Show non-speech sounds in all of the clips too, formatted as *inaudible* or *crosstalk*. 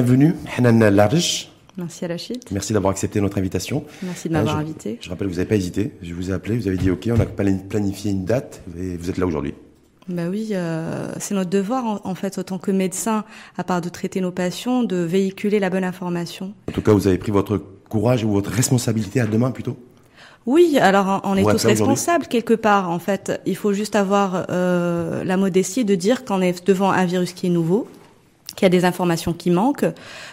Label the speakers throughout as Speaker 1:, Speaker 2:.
Speaker 1: Bienvenue, Hanan Larj.
Speaker 2: Merci Rachid.
Speaker 1: Merci d'avoir accepté notre invitation.
Speaker 2: Merci de m'avoir
Speaker 1: je,
Speaker 2: invité.
Speaker 1: Je rappelle, vous n'avez pas hésité. Je vous ai appelé, vous avez dit OK, on a planifié une date et vous êtes là aujourd'hui.
Speaker 2: Bah oui, euh, c'est notre devoir en, en, fait, autant que médecin, à part de traiter nos patients, de véhiculer la bonne information.
Speaker 1: En tout cas, vous avez pris votre courage ou votre responsabilité à demain plutôt
Speaker 2: oui, alors on est tous responsables quelque part. En fait, il faut juste avoir euh, la modestie de dire qu'on est devant un virus qui est nouveau, qu'il y a des informations qui manquent,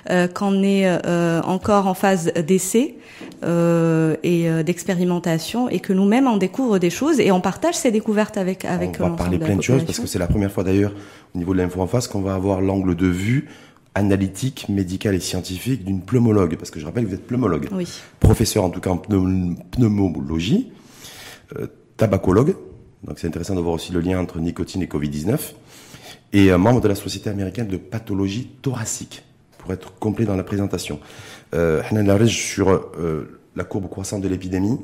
Speaker 2: euh, qu'on est euh, encore en phase d'essai euh, et d'expérimentation, et que nous-mêmes on découvre des choses et on partage ces découvertes avec avec.
Speaker 1: On va parler plein de, choses parce que c'est la première fois d'ailleurs au niveau de l'info en face qu'on va avoir l'angle de vue analytique, médical et scientifique d'une pneumologue, parce que je rappelle que vous êtes pneumologue,
Speaker 2: oui.
Speaker 1: professeur en tout cas en pneumologie, tabacologue, donc c'est intéressant de voir aussi le lien entre nicotine et Covid-19, et euh, membre de la Société américaine de pathologie thoracique, pour être complet dans la présentation. Euh, Hanan sur euh, la courbe croissante de l'épidémie,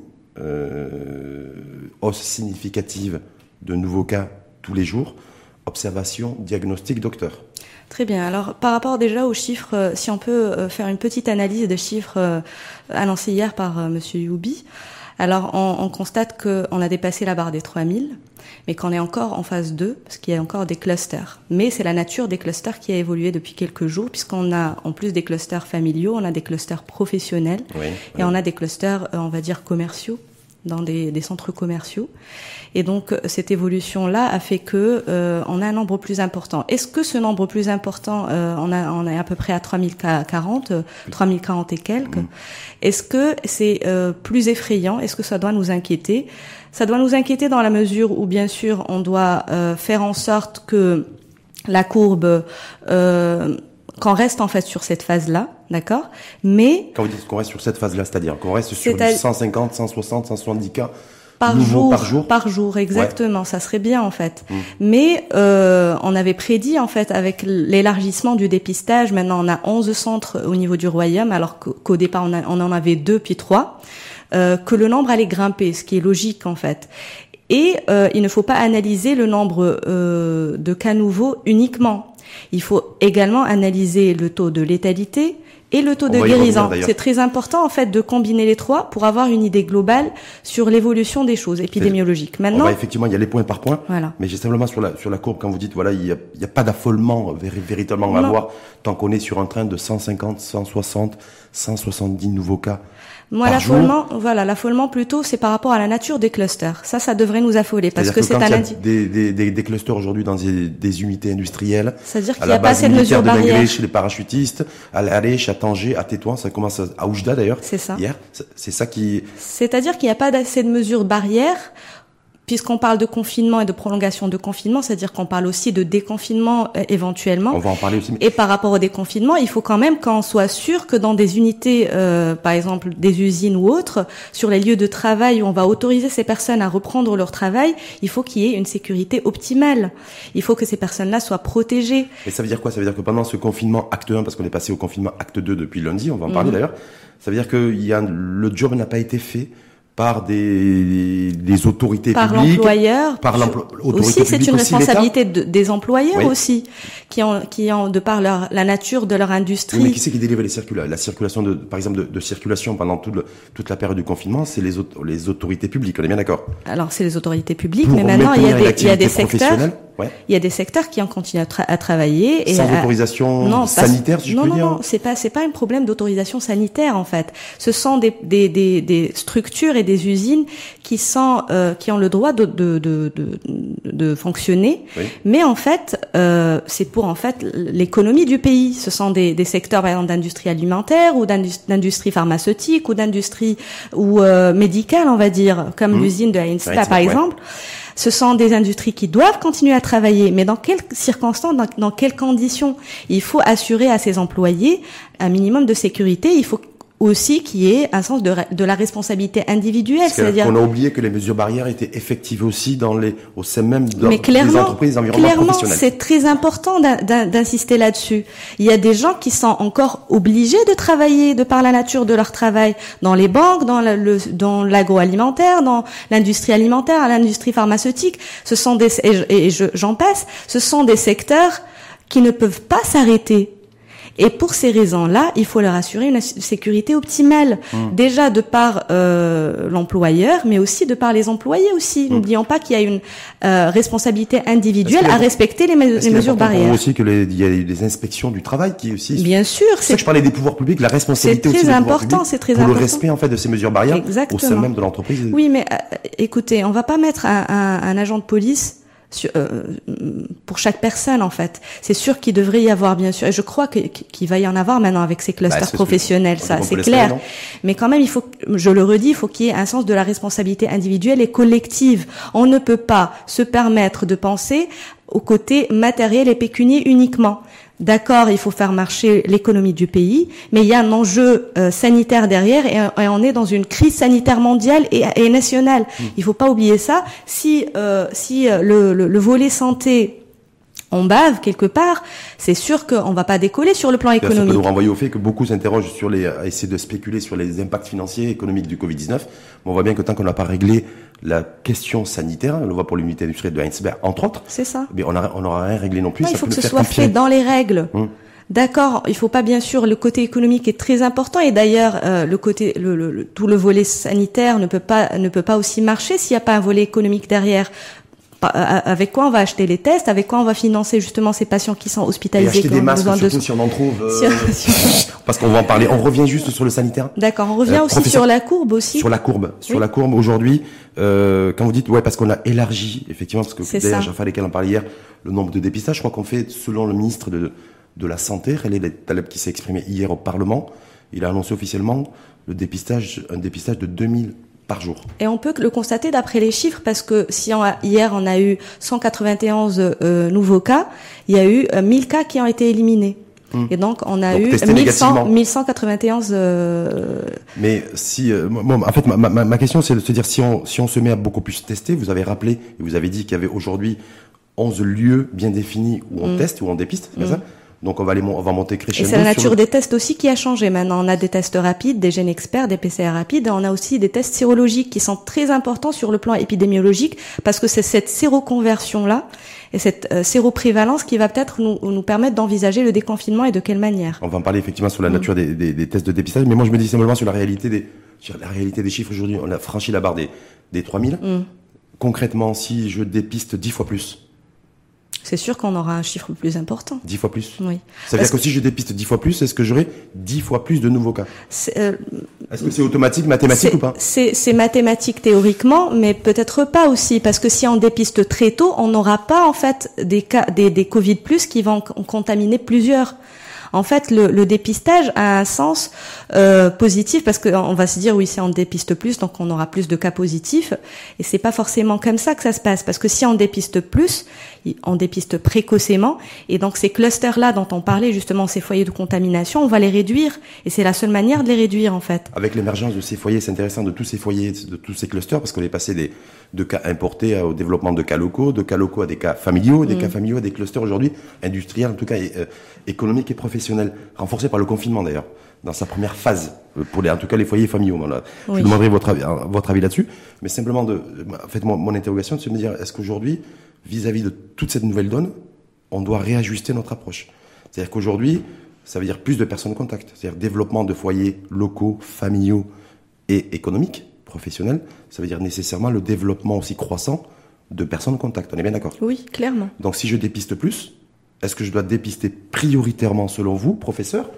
Speaker 1: hausse significative de nouveaux cas tous les jours, observation, diagnostic, docteur.
Speaker 2: Très bien. Alors, par rapport déjà aux chiffres, si on peut faire une petite analyse des chiffres annoncés hier par Monsieur Youbi. Alors, on, on constate qu'on a dépassé la barre des 3000, mais qu'on est encore en phase 2, parce qu'il y a encore des clusters. Mais c'est la nature des clusters qui a évolué depuis quelques jours, puisqu'on a, en plus des clusters familiaux, on a des clusters professionnels,
Speaker 1: oui,
Speaker 2: et on a des clusters, on va dire, commerciaux dans des, des, centres commerciaux. Et donc cette évolution-là a fait que euh, on a un nombre plus important. Est-ce que ce nombre plus important, euh, on, a, on est à peu près à 3040, 3040 et quelques, mmh. est-ce que c'est euh, plus effrayant? Est-ce que ça doit nous inquiéter? Ça doit nous inquiéter dans la mesure où bien sûr on doit euh, faire en sorte que la courbe euh, qu'on reste en fait sur cette phase-là, d'accord? Mais
Speaker 1: quand vous dites qu'on reste sur cette phase-là, c'est-à-dire qu'on reste sur du 150, 160, 170 cas
Speaker 2: par jour,
Speaker 1: par jour,
Speaker 2: par jour, exactement. Ouais. Ça serait bien en fait. Mmh. Mais euh, on avait prédit en fait avec l'élargissement du dépistage. Maintenant, on a 11 centres au niveau du royaume, alors qu'au départ on, a, on, en avait deux puis trois. Euh, que le nombre allait grimper, ce qui est logique en fait. Et euh, il ne faut pas analyser le nombre euh, de cas nouveaux uniquement. Il faut également analyser le taux de létalité et le taux
Speaker 1: On
Speaker 2: de guérison. C'est très important en fait de combiner les trois pour avoir une idée globale sur l'évolution des choses épidémiologiques.
Speaker 1: On
Speaker 2: Maintenant,
Speaker 1: va effectivement y aller point par point.
Speaker 2: Voilà.
Speaker 1: Mais j'ai simplement sur la sur la courbe quand vous dites voilà il y a, il a pas d'affolement véri- véritablement à
Speaker 2: Non.
Speaker 1: voir tant qu'on est sur un train de 150, 160, 170 nouveaux cas.
Speaker 2: Moi l'affolement, voilà, l'affolement plutôt c'est par rapport à la nature des clusters. Ça, ça devrait nous affoler parce que c'est un
Speaker 1: il y a
Speaker 2: indi-
Speaker 1: des, des, des, des clusters aujourd'hui dans des, des unités industrielles,
Speaker 2: C'est-à-dire
Speaker 1: à
Speaker 2: qu'il n'y a pas
Speaker 1: base
Speaker 2: assez de barrières.
Speaker 1: chez les parachutistes, à l'Arèche, à Tanger, à Tétouan, ça commence à, à Oujda d'ailleurs.
Speaker 2: C'est ça.
Speaker 1: Hier, c'est- c'est ça qui.
Speaker 2: C'est-à-dire qu'il n'y a pas assez de mesures barrières, puisqu'on parle de confinement et de prolongation de confinement, c'est-à-dire qu'on parle aussi de déconfinement euh, éventuellement.
Speaker 1: On va en parler aussi. mais
Speaker 2: Et par rapport au déconfinement, il faut quand même qu'on soit sûr que dans des unités, euh, par exemple des usines ou autres, sur les lieux de travail où on va autoriser ces personnes à reprendre leur travail, il faut qu'il y ait une sécurité optimale. Il faut que ces personnes-là soient protégées.
Speaker 1: Et ça veut dire quoi? Ça veut dire que pendant ce confinement acte 1, parce qu'on est passé au confinement acte 2 depuis lundi, on va en parler
Speaker 2: Mhm.
Speaker 1: d'ailleurs, ça veut dire que y a, le job n'a pas été fait par des, des autorités
Speaker 2: par
Speaker 1: publiques.
Speaker 2: l'employeur.
Speaker 1: par l'emplo- autorité
Speaker 2: Aussi, c'est une
Speaker 1: aussi,
Speaker 2: responsabilité de- des employeurs
Speaker 1: Oui.
Speaker 2: aussi, qui ont, qui ont de par leur, la nature de leur industrie.
Speaker 1: Oui, mais qui c'est qui délivre les circula La circulation, de, par exemple, de, de circulation pendant tout le- toute la période du confinement, c'est les, auto- les autorités publiques, on est bien d'accord
Speaker 2: Alors, c'est les autorités publiques,
Speaker 1: Pour
Speaker 2: mais maintenant, il y a des, il y a des
Speaker 1: activité
Speaker 2: secteurs,
Speaker 1: ouais.
Speaker 2: il y a des secteurs qui ont continué à, tra- à travailler. Et
Speaker 1: Sans
Speaker 2: à-
Speaker 1: autorisation
Speaker 2: pas-
Speaker 1: sanitaire, si je
Speaker 2: non,
Speaker 1: peux
Speaker 2: non,
Speaker 1: dire
Speaker 2: Non, c'est pas, c'est pas un problème d'autorisation sanitaire en fait. Ce sont des, des, des, des structures et des usines qui sont, euh, qui ont le droit de, de, de, de, de fonctionner,
Speaker 1: Oui.
Speaker 2: mais en fait, euh, c'est pour en fait l'économie du pays. Ce sont des, des secteurs par exemple d'industrie alimentaire ou d'indus- d'industrie pharmaceutique ou d'industrie ou euh, médicale, on va dire, comme
Speaker 1: Mhm.
Speaker 2: l'usine de Heinz
Speaker 1: Heinz,
Speaker 2: par
Speaker 1: ouais.
Speaker 2: Ce sont des industries qui doivent continuer à travailler, mais dans quelles circonstances, dans, quelles conditions? Il faut assurer à ces employés un minimum de sécurité. Il faut aussi qu'il y ait un sens de, de la responsabilité individuelle, c'est-à-dire
Speaker 1: qu'on a oublié que les mesures barrières étaient effectives aussi dans les, au sein même de-
Speaker 2: mais
Speaker 1: des entreprises, des environnements
Speaker 2: clairement, c'est très important d'in- d'in- d'insister là-dessus. Il y a des gens qui sont encore obligés de travailler de par la nature de leur travail dans les banques, dans la- le, dans l'agroalimentaire, dans l'industrie alimentaire, l'industrie pharmaceutique. Ce sont des et je- et je- j'en passe. Ce sont des secteurs qui ne peuvent pas s'arrêter. Et pour ces raisons-là, il faut leur assurer une sécurité optimale, mmh. déjà de par euh, l'employeur, mais aussi de par les employés aussi. Mmh. N'oublions pas qu'il y a une euh, responsabilité individuelle à respecter les, les mesures barrières.
Speaker 1: aussi que il y a des inspections du travail qui aussi.
Speaker 2: Bien sûr,
Speaker 1: c'est je parlais des pouvoirs publics, la responsabilité
Speaker 2: aussi
Speaker 1: des
Speaker 2: important, c'est très
Speaker 1: pour
Speaker 2: important.
Speaker 1: le respect en fait de ces mesures barrières
Speaker 2: Exactement.
Speaker 1: au sein même de l'entreprise.
Speaker 2: Oui, mais euh, écoutez, on va pas mettre un, un, un agent de police pour chaque personne en fait. C'est sûr qu'il devrait y avoir bien sûr, et je crois qu'il va y en avoir maintenant avec ces clusters bah, professionnels, ça c'est clair. Mais quand même, il faut, je le redis, il faut qu'il y ait un sens de la responsabilité individuelle et collective. On ne peut pas se permettre de penser au côté matériel et pécunier uniquement. D'accord, il faut faire marcher l'économie du pays, mais il y a un enjeu euh, sanitaire derrière et, on est dans une crise sanitaire mondiale et, et nationale. Mmh. Il faut pas oublier ça. Si euh, si euh, le, le, le, volet santé on bave quelque part, c'est sûr qu'on va pas décoller sur le plan économique. Ça peut
Speaker 1: nous renvoyer au fait que beaucoup s'interrogent sur les, essayer de spéculer sur les impacts financiers et économiques du Covid-19. Mais on voit bien que tant qu'on n'a pas réglé la question sanitaire, on le voit pour l'unité industrielle de Heinsberg, entre autres.
Speaker 2: C'est ça.
Speaker 1: Mais on n'aura rien réglé non plus.
Speaker 2: il faut que ce soit fait dans les règles. Hum. D'accord, il faut pas bien sûr le côté économique est très important et d'ailleurs euh, le côté le, le, tout le volet sanitaire ne peut pas ne peut pas aussi marcher s'il n'y a pas un volet économique derrière. Euh, avec quoi on va acheter les tests, avec quoi on va financer justement ces patients qui sont hospitalisés. Et
Speaker 1: acheter des masques, surtout de... si on en trouve. Euh... *laughs* Parce qu'on va en parler. On revient juste sur le sanitaire.
Speaker 2: D'accord. On revient euh, aussi sur la courbe aussi.
Speaker 1: Sur la courbe. Sur la courbe aujourd'hui, euh, quand vous dites ouais parce qu'on a élargi effectivement parce que d'ailleurs Jaffa lesquels en parlait hier le nombre de dépistages. Je crois qu'on fait selon le ministre de de la santé, Khaled Taleb qui s'est exprimé hier au Parlement, il a annoncé officiellement le dépistage un dépistage de 2000 jour.
Speaker 2: Et on peut le constater d'après les chiffres parce que si on a, hier on a eu 191 euh, nouveaux cas, il y a eu 1000 euh, cas qui ont été éliminés. Hmm. Et donc on a eu 1100, 1191. Euh...
Speaker 1: Mais si, euh, en fait, ma, ma, ma question c'est de se dire si on si on se met à beaucoup plus tester, vous avez rappelé et vous avez dit qu'il y avait aujourd'hui 11 lieux bien définis où on hmm. teste, où on dépiste, c'est ça hmm. Donc on va les, on va monter crescendo.
Speaker 2: Et c'est la nature des tests aussi qui a changé. Maintenant, on a des tests rapides, des gènes experts, des PCR rapides. Et on a aussi des tests sérologiques qui sont très importants sur le plan épidémiologique parce que c'est cette séroconversion là et cette euh, séroprévalence qui va peut-être nous, nous permettre d'envisager le déconfinement et de quelle manière.
Speaker 1: On va en parler effectivement sur la mm. nature des, des, des, tests de dépistage, mais moi je me dis simplement sur la réalité des, sur la réalité des chiffres aujourd'hui. On a franchi la barre des, des 3000. Mm. Concrètement, si je dépiste 10 fois plus,
Speaker 2: c'est sûr qu'on aura un chiffre plus important.
Speaker 1: Dix fois plus
Speaker 2: Oui.
Speaker 1: Ça veut dire que, si je dépiste dix fois plus, est-ce que j'aurai dix fois plus de nouveaux cas? Euh, Est-ce que c'est automatique, mathématique ou pas?
Speaker 2: C'est mathématique théoriquement, mais peut-être pas aussi, parce que si on dépiste très tôt, on n'aura pas en fait des cas, des, des Covid plus qui vont contaminer plusieurs. En fait, le, le dépistage a un sens euh, positif parce qu'on va se dire oui, si on dépiste plus, donc on aura plus de cas positifs. Et c'est pas forcément comme ça que ça se passe, parce que si on dépiste plus, on dépiste précocement, et donc ces clusters-là dont on parlait justement, ces foyers de contamination, on va les réduire, et c'est la seule manière de les réduire en fait.
Speaker 1: Avec l'émergence de ces foyers, c'est intéressant de tous ces foyers, de tous ces clusters, parce qu'on est passé des de cas importés au développement de cas locaux, de cas locaux à des cas familiaux, des mm. cas familiaux à des clusters aujourd'hui industriels, en tout cas euh, économiques et professionnels, renforcés par le confinement d'ailleurs, dans sa première phase, euh, pour les, en tout cas les foyers familiaux. Je demanderai votre avis, votre avis là-dessus, mais simplement de, en fait, mon, mon interrogation, c'est de me dire, est-ce qu'aujourd'hui, vis-à-vis de toute cette nouvelle donne, on doit réajuster notre approche? C'est-à-dire qu'aujourd'hui, ça veut dire plus de personnes contact, c'est-à-dire développement de foyers locaux, familiaux et économiques, professionnels. Ça veut dire nécessairement le développement aussi croissant de personnes contact. On est bien d'accord?
Speaker 2: Oui, clairement.
Speaker 1: Donc si je dépiste plus, est-ce que je dois dépister prioritairement, selon vous, professeur,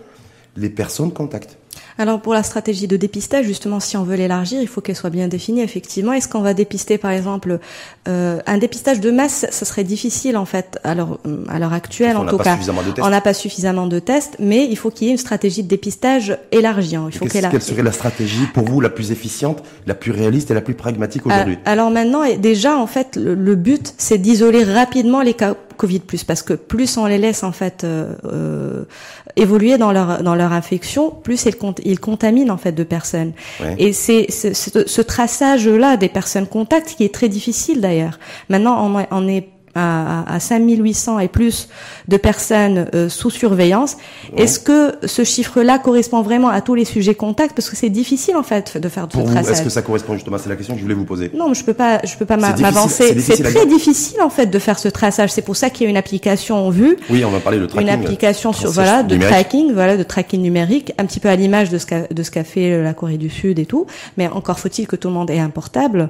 Speaker 1: les personnes contact
Speaker 2: alors pour la stratégie de dépistage, justement, si on veut l'élargir, il faut qu'elle soit bien définie. Effectivement, est-ce qu'on va dépister, par exemple, euh, un dépistage de masse? Ce serait difficile en fait à l'heure à l'heure actuelle, en tout cas. On n'a pas suffisamment de tests, mais il faut qu'il y ait une stratégie de dépistage élargie. Hein. Il faut
Speaker 1: qu'elle. Quelle serait la stratégie pour vous la plus efficiente, la plus réaliste et la plus pragmatique aujourd'hui?
Speaker 2: Alors maintenant, déjà en fait, le, but, c'est d'isoler rapidement les cas Covid parce que plus on les laisse en fait euh, euh, évoluer dans leur dans leur infection, plus ils, ils contaminent en fait de personnes. Et c'est ce, ce traçage là des personnes contacts qui est très difficile d'ailleurs. Maintenant, on, on est à, à 5800 et plus de personnes euh, sous surveillance. Est-ce que ce chiffre-là correspond vraiment à tous les sujets contacts? Parce que c'est difficile en fait de faire
Speaker 1: Pour
Speaker 2: ce traçage.
Speaker 1: est-ce que ça correspond justement C'est la question que je voulais vous poser.
Speaker 2: Non, mais je peux pas, je peux pas m'avancer.
Speaker 1: c'est
Speaker 2: très difficile en fait de faire ce traçage. C'est pour ça qu'il y a une application en vue
Speaker 1: Oui, on va parler de tracking.
Speaker 2: une application sur voilà de
Speaker 1: numérique.
Speaker 2: tracking, voilà de tracking numérique, un petit peu à l'image de ce qu'a de ce qu'a fait euh, la Corée du Sud et tout. Mais encore faut-il que tout le monde ait un portable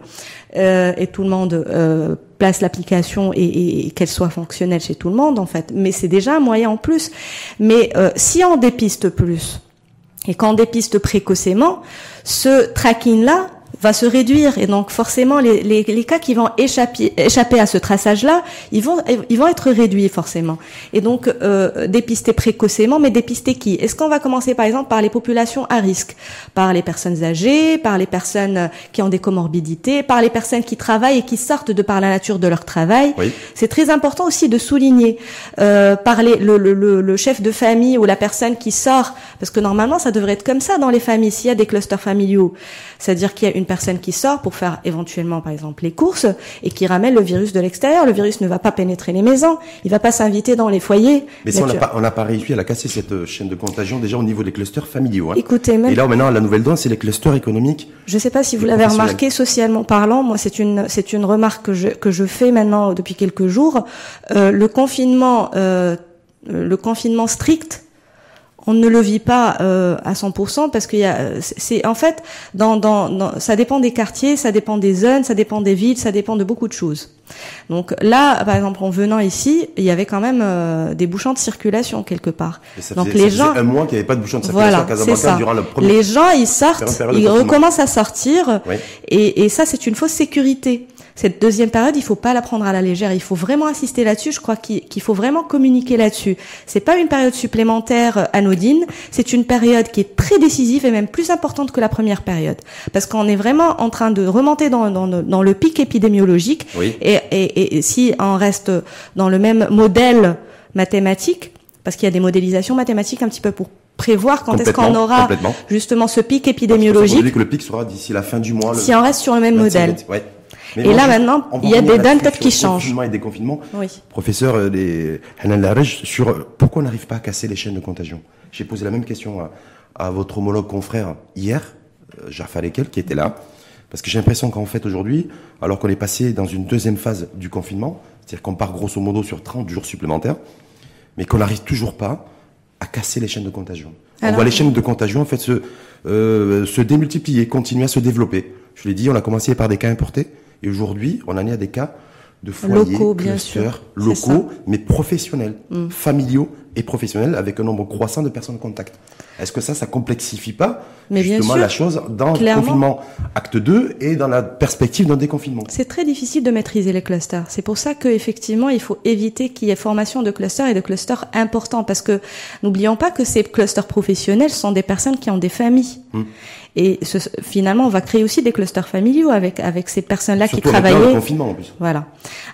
Speaker 2: euh, et tout le monde euh, place l'application et, qu'elle soit fonctionnelle chez tout le monde en fait. Mais c'est déjà un moyen en plus. Mais euh, si on dépiste plus et qu'on dépiste précocement, ce tracking là va se réduire et donc forcément les, les, les cas qui vont échapper, échapper à ce traçage-là, ils vont ils vont être réduits forcément. Et donc euh, dépister précocement, mais dépister qui? Est-ce qu'on va commencer par exemple par les populations à risque, par les personnes âgées, par les personnes qui ont des comorbidités, par les personnes qui travaillent et qui sortent de par la nature de leur travail?
Speaker 1: Oui.
Speaker 2: C'est très important aussi de souligner euh, par les- le, le, le, le chef de famille ou la personne qui sort, parce que normalement ça devrait être comme ça dans les familles. S'il y a des clusters familiaux, c'est-à-dire qu'il y a une personne qui sort pour faire éventuellement par exemple les courses et qui ramène le virus de l'extérieur. Le virus ne va pas pénétrer les maisons, il va pas s'inviter dans les foyers.
Speaker 1: Mais si on n'a pas, réussi à la casser cette euh, chaîne de contagion déjà au niveau des clusters familiaux. hein.
Speaker 2: Écoutez, même
Speaker 1: Et là maintenant la nouvelle donne c'est les clusters économiques.
Speaker 2: Je ne sais pas si vous l'avez remarqué socialement parlant. Moi, c'est une c'est une remarque que je que je fais maintenant depuis quelques jours. Euh, le confinement euh, le confinement strict. On ne le vit pas euh, à 100% parce qu'il y a, c'est- en fait, dans, dans, dans, ça dépend des quartiers, ça dépend des zones, ça dépend des villes, ça dépend de beaucoup de choses. Donc là, par exemple, en venant ici, il y avait quand même euh, des bouchons de circulation quelque part. Donc les gens,
Speaker 1: un mois qu'il n'y avait pas de bouchon de circulation
Speaker 2: voilà,
Speaker 1: à Casablanca durant le premier.
Speaker 2: Les gens, ils sortent, ils recommencent à sortir,
Speaker 1: Oui.
Speaker 2: et, et ça, c'est une fausse sécurité. Cette deuxième période, il faut pas la prendre à la légère. Il faut vraiment insister là-dessus. Je crois qu'il faut vraiment communiquer là-dessus. C'est pas une période supplémentaire euh, anodine. C'est une période qui est très décisive et même plus importante que la première période, parce qu'on est vraiment en train de remonter dans, dans, le- dans le pic épidémiologique.
Speaker 1: Oui.
Speaker 2: Et, et, et si on reste dans le même modèle mathématique, parce qu'il y a des modélisations mathématiques un petit peu pour prévoir quand est-ce qu'on aura justement ce pic épidémiologique,
Speaker 1: dit que le pic sera d'ici la fin du mois. le
Speaker 2: si on reste sur le même
Speaker 1: 25,
Speaker 2: modèle.
Speaker 1: 20, ouais. Mais
Speaker 2: Et là, maintenant, il y a des
Speaker 1: là-dessus
Speaker 2: dates qui changent.
Speaker 1: Confinement et déconfinement.
Speaker 2: Oui.
Speaker 1: Professeur euh, les Hanan Larej, sur euh, pourquoi on n'arrive pas à casser les chaînes de contagion? J'ai posé la même question à, à votre homologue confrère hier, euh, Jafar Ekel, qui était là. Parce que j'ai l'impression qu'en fait aujourd'hui, alors qu'on est passé dans une deuxième phase du confinement, c'est-à-dire qu'on part grosso modo sur 30 jours supplémentaires, mais qu'on n'arrive toujours pas à casser les chaînes de contagion. on voit les chaînes de contagion en fait se, euh, se démultiplier, continuer à se développer. Je l'ai dit, on a commencé par des cas importés et aujourd'hui, on en est à des cas de foyers,
Speaker 2: Locaux, bien
Speaker 1: clusters,
Speaker 2: sûr.
Speaker 1: Locaux, mais professionnels, familiaux et professionnels, avec un nombre croissant de personnes en contact. Est-ce que ça, ça complexifie pas
Speaker 2: Mais
Speaker 1: justement la chose dans
Speaker 2: Clairement.
Speaker 1: le confinement acte 2 et dans la perspective d'un déconfinement?
Speaker 2: C'est très difficile de maîtriser les clusters. C'est pour ça qu'effectivement, il faut éviter qu'il y ait formation de clusters et de clusters importants parce que n'oublions pas que ces clusters professionnels sont des personnes qui ont des familles.
Speaker 1: Hmm.
Speaker 2: Et ce- finalement, on va créer aussi des clusters familiaux avec avec ces personnes-là qui travaillaient.
Speaker 1: confinement en plus.
Speaker 2: Voilà.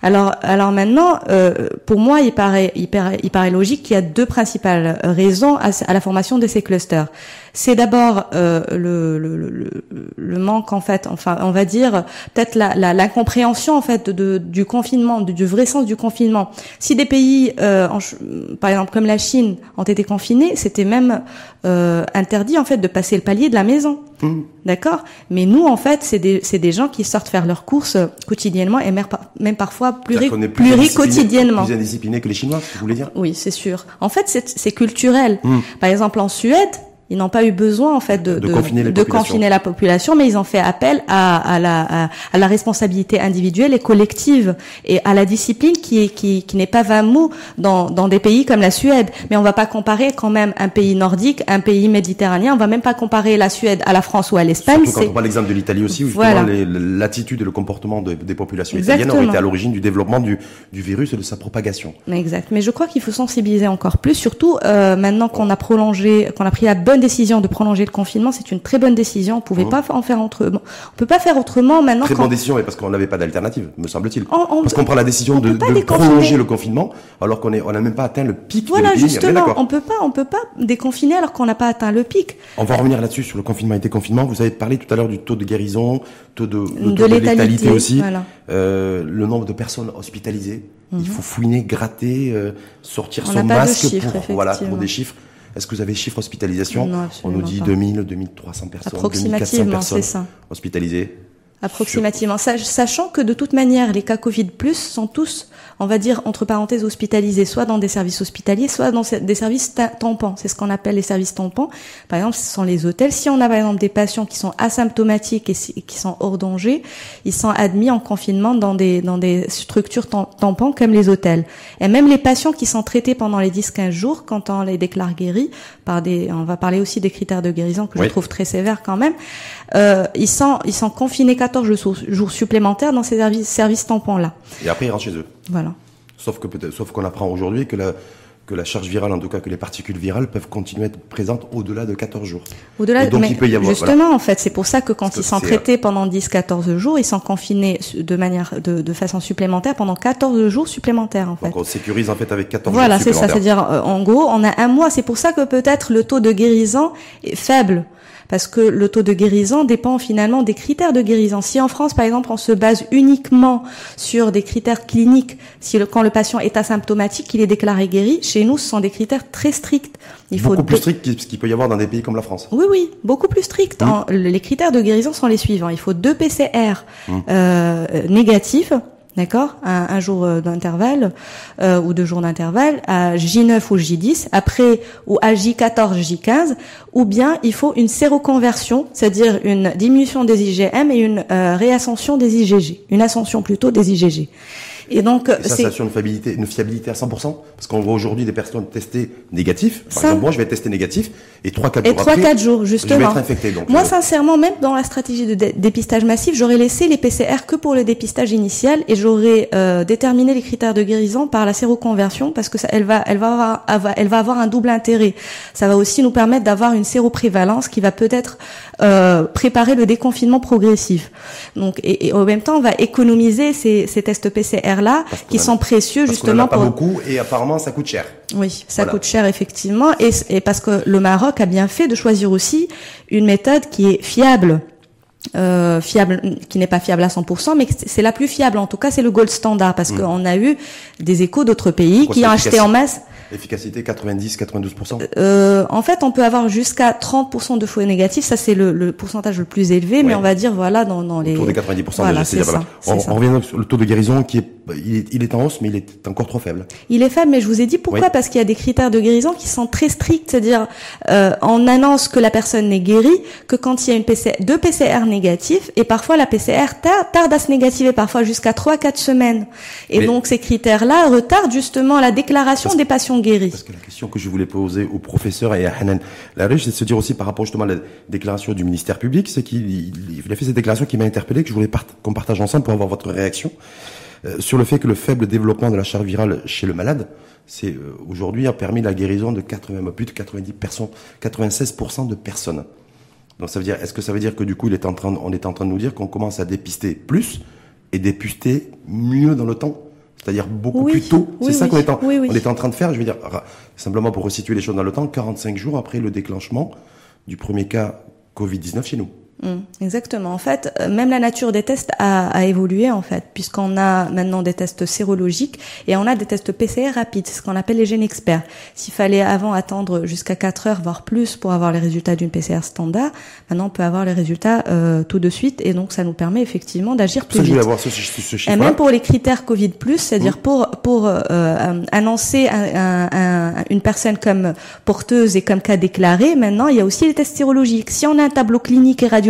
Speaker 2: Alors, alors maintenant, euh, pour moi, il paraît, il paraît, il paraît logique qu'il y a deux principales raisons à, la formation de ces clusters. C'est d'abord euh, le, le, le, le manque, en fait, enfin, on va dire peut-être la, la, l'incompréhension en fait de, du confinement, du, du vrai sens du confinement. Si des pays, euh, en par exemple comme la Chine, ont été confinés, c'était même euh, interdit en fait de passer le palier de la maison.
Speaker 1: Hum.
Speaker 2: D'accord? Mais nous, en fait, c'est des, c'est des gens qui sortent faire leurs courses euh, quotidiennement et même, par- même parfois pluri,
Speaker 1: plus
Speaker 2: pluriquotidiennement.
Speaker 1: Plus indiscipliné que les Chinois, vous voulez dire?
Speaker 2: Oui, c'est sûr. En fait, c'est culturel.
Speaker 1: Hmm.
Speaker 2: Par exemple, en Suède, ils n'ont pas eu besoin en fait de,
Speaker 1: De confiner
Speaker 2: de confiner la population, mais ils ont fait appel à, à la à, à la responsabilité individuelle et collective et à la discipline qui qui, qui n'est pas vain mot dans dans des pays comme la Suède. Mais on va pas comparer quand même un pays nordique, un pays méditerranéen. On va même pas comparer la Suède à la France ou à l'Espagne.
Speaker 1: Surtout quand on prend l'exemple de l'Italie aussi, où justement l'attitude et le comportement de- des populations italiennes ont été à l'origine du développement du, du virus et de sa propagation.
Speaker 2: Exact. Mais je crois qu'il faut sensibiliser encore plus, surtout euh, maintenant qu'on a prolongé, qu'on a pris la bonne bonne décision de prolonger le confinement. C'est une très bonne décision. On pouvait mmh. pas en faire autrement. On peut pas faire autrement maintenant.
Speaker 1: Très bonne décision, et parce qu'on n'avait pas d'alternative, me semble-t-il. Parce qu'on prend la décision de, de prolonger le confinement, alors qu'on est, on n'a même pas atteint le pic.
Speaker 2: Voilà, de justement, on peut pas, on peut pas déconfiner alors qu'on n'a pas atteint le pic.
Speaker 1: On va revenir là-dessus sur le confinement et déconfinement. Vous avez parlé tout à l'heure du taux de guérison, taux de, le taux de, létalité, aussi, euh, le nombre de personnes hospitalisées. Il mhm. faut fouiner, gratter, euh, sortir son masque pour, voilà, pour des chiffres. Est-ce que vous avez chiffres hospitalisation On nous dit 2000, 2300 personnes, 2400 personnes hospitalisées.
Speaker 2: Approximativement, sachant que de toute manière, les cas Covid plus sont tous on va dire entre parenthèses hospitalisés, soit dans des services hospitaliers, soit dans des services tampons. C'est ce qu'on appelle les services tampons. Par exemple, ce sont les hôtels. Si on a par exemple des patients qui sont asymptomatiques et qui sont hors danger, ils sont admis en confinement dans des dans des structures tampons comme les hôtels. Et même les patients qui sont traités pendant les 10-15 jours, quand on les déclare guéris par des, on va parler aussi des critères de guérison que je trouve très sévères quand même. Euh, ils sont ils sont confinés 14 jours, supplémentaires dans ces services, services tampons là.
Speaker 1: Et après ils rentrent chez eux.
Speaker 2: Voilà.
Speaker 1: Sauf que peut-être, sauf qu'on apprend aujourd'hui que la, que la charge virale, en tout cas que les particules virales, peuvent continuer à être présentes au-delà de 14 jours.
Speaker 2: Au-delà, donc il peut y avoir, justement, en fait, c'est pour ça que quand ils sont traités pendant 10-14 jours, ils sont confinés de manière, de, de, façon supplémentaire pendant 14 jours supplémentaires, en fait.
Speaker 1: Donc on sécurise en fait avec 14
Speaker 2: voilà,
Speaker 1: jours supplémentaires.
Speaker 2: Voilà, c'est ça. C'est-à-dire, euh, en gros, on a un mois. C'est pour ça que peut-être le taux de guérison est faible parce que le taux de guérison dépend finalement des critères de guérison. Si en France, par exemple, on se base uniquement sur des critères cliniques, si le, quand le patient est asymptomatique, il est déclaré guéri, chez nous, ce sont des critères très stricts.
Speaker 1: Il faut beaucoup plus stricts qu'il peut y avoir dans des pays comme la France.
Speaker 2: Oui, oui, beaucoup plus stricts. Mmh. Les critères de guérison sont les suivants. Il faut deux PCR mmh. euh, négatifs D'accord un, jour euh, d'intervalle euh, ou deux jours d'intervalle à J9 ou J10, après ou à J14, J15, ou bien il faut une séroconversion, c'est-à-dire une diminution des IgM et une euh, réascension des IgG, une ascension plutôt des IgG.
Speaker 1: Et donc, et ça, ça assure une fiabilité, une fiabilité à 100%, parce qu'on voit aujourd'hui des personnes tester négatif. Par exemple, moi, je vais tester négatif, et 3-4 jours
Speaker 2: Et 3-4 jours, justement. Je
Speaker 1: vais être infecté, donc.
Speaker 2: Moi, euh, sincèrement, même dans la stratégie de dépistage massif, j'aurais laissé les PCR que pour le dépistage initial, et j'aurais euh, déterminé les critères de guérison par la séroconversion, parce que ça, elle va, elle va avoir, elle va avoir un double intérêt. Ça va aussi nous permettre d'avoir une séroprévalence qui va peut-être euh, préparer le déconfinement progressif. Donc, et, et, en même temps, on va économiser ces, ces tests PCR là, qui sont précieux justement
Speaker 1: pas beaucoup et apparemment ça coûte cher.
Speaker 2: Oui, ça coûte cher effectivement, et, et parce que le Maroc a bien fait de choisir aussi une méthode qui est fiable. Euh, fiable, qui n'est pas fiable à 100%, mais c'est la plus fiable. En tout cas, c'est le gold standard parce mm. qu'on a eu des échos d'autres pays qui ont acheté en masse.
Speaker 1: Efficacité 90-92%
Speaker 2: euh, En fait, on peut avoir jusqu'à 30% de faux négatifs. Ça, c'est le, le, pourcentage le plus élevé, mais on va dire, voilà, dans, dans les...
Speaker 1: Autour des 90% voilà, déjà, voilà. on, on, revient sur le taux de guérison qui est il, est, il est en hausse, mais il est encore trop faible.
Speaker 2: Il est faible, mais je vous ai dit pourquoi Parce qu'il y a des critères de guérison qui sont très stricts, c'est-à-dire euh, on annonce que la personne n'est guérie que quand il y a une PCR, deux PCR négatifs, et parfois la PCR tarde, à se négativer, parfois jusqu'à 3-4 semaines. Et donc ces critères-là retardent justement la déclaration des patients guéris.
Speaker 1: Parce que la question que je voulais poser au professeur et à Hanan Lariche, c'est de se dire aussi par rapport justement à la déclaration du ministère public, c'est qu'il a fait cette déclaration qui m'a interpellé, que je voulais qu'on partage ensemble pour avoir votre réaction. Euh, sur le fait que le faible développement de la charge virale chez le malade, c'est euh, aujourd'hui a permis la guérison de 80, plus de 90 96% de personnes. Donc ça veut dire, est-ce que ça veut dire que du coup, il est en train, on est en train de nous dire qu'on commence à dépister plus et dépister mieux dans le temps? C'est-à-dire beaucoup plus tôt? c'est ça qu'on est, en, on est en train de faire. Je veux dire, simplement pour resituer les choses dans le temps, 45 jours après le déclenchement du premier cas Covid-19 chez nous.
Speaker 2: Mm, exactement. En fait, euh, même la nature des tests a, a évolué en fait, puisqu'on a maintenant des tests sérologiques et on a des tests PCR rapides, ce qu'on appelle les gènes experts. S'il fallait avant attendre jusqu'à 4 heures voire plus pour avoir les résultats d'une PCR standard, maintenant on peut avoir les résultats euh, tout de suite et donc ça nous permet effectivement d'agir plus vite.
Speaker 1: avoir ce, ce
Speaker 2: et même pour les critères Covid c'est-à-dire mm. pour pour euh, annoncer un, un, une personne comme porteuse et comme cas déclaré, maintenant il y a aussi les tests sérologiques. Si on a un tableau clinique et radio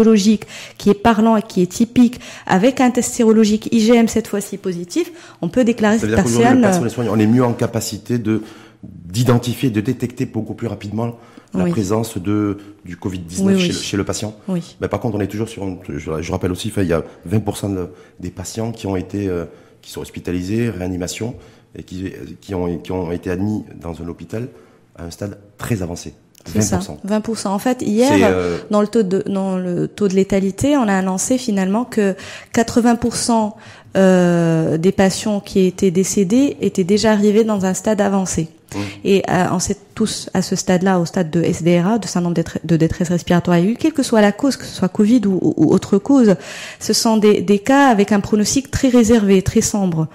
Speaker 2: qui est parlant et qui est typique, avec un test sérologique IgM cette fois-ci positif, on peut déclarer cette personne.
Speaker 1: On est mieux en capacité de d'identifier, de détecter beaucoup plus rapidement la présence de du Covid-19 chez, le patient. Mais par contre, on est toujours sur. je, rappelle aussi, il y a 20% des patients qui ont été euh, qui sont hospitalisés, réanimation, et qui, qui, ont, qui ont été admis dans un hôpital à un stade très avancé.
Speaker 2: C'est ça, 20%. En fait, hier, euh, dans le taux de dans le taux de létalité, on a annoncé finalement que 80% euh, des patients qui étaient décédés étaient déjà arrivés dans un stade avancé. Mmh. Et euh, on sait tous à ce stade-là, au stade de SDRA, de syndrome de détresse respiratoire aiguë, quelle que soit la cause, que ce soit Covid ou, ou autre cause, ce sont des, des, cas avec un pronostic très réservé, très sombre.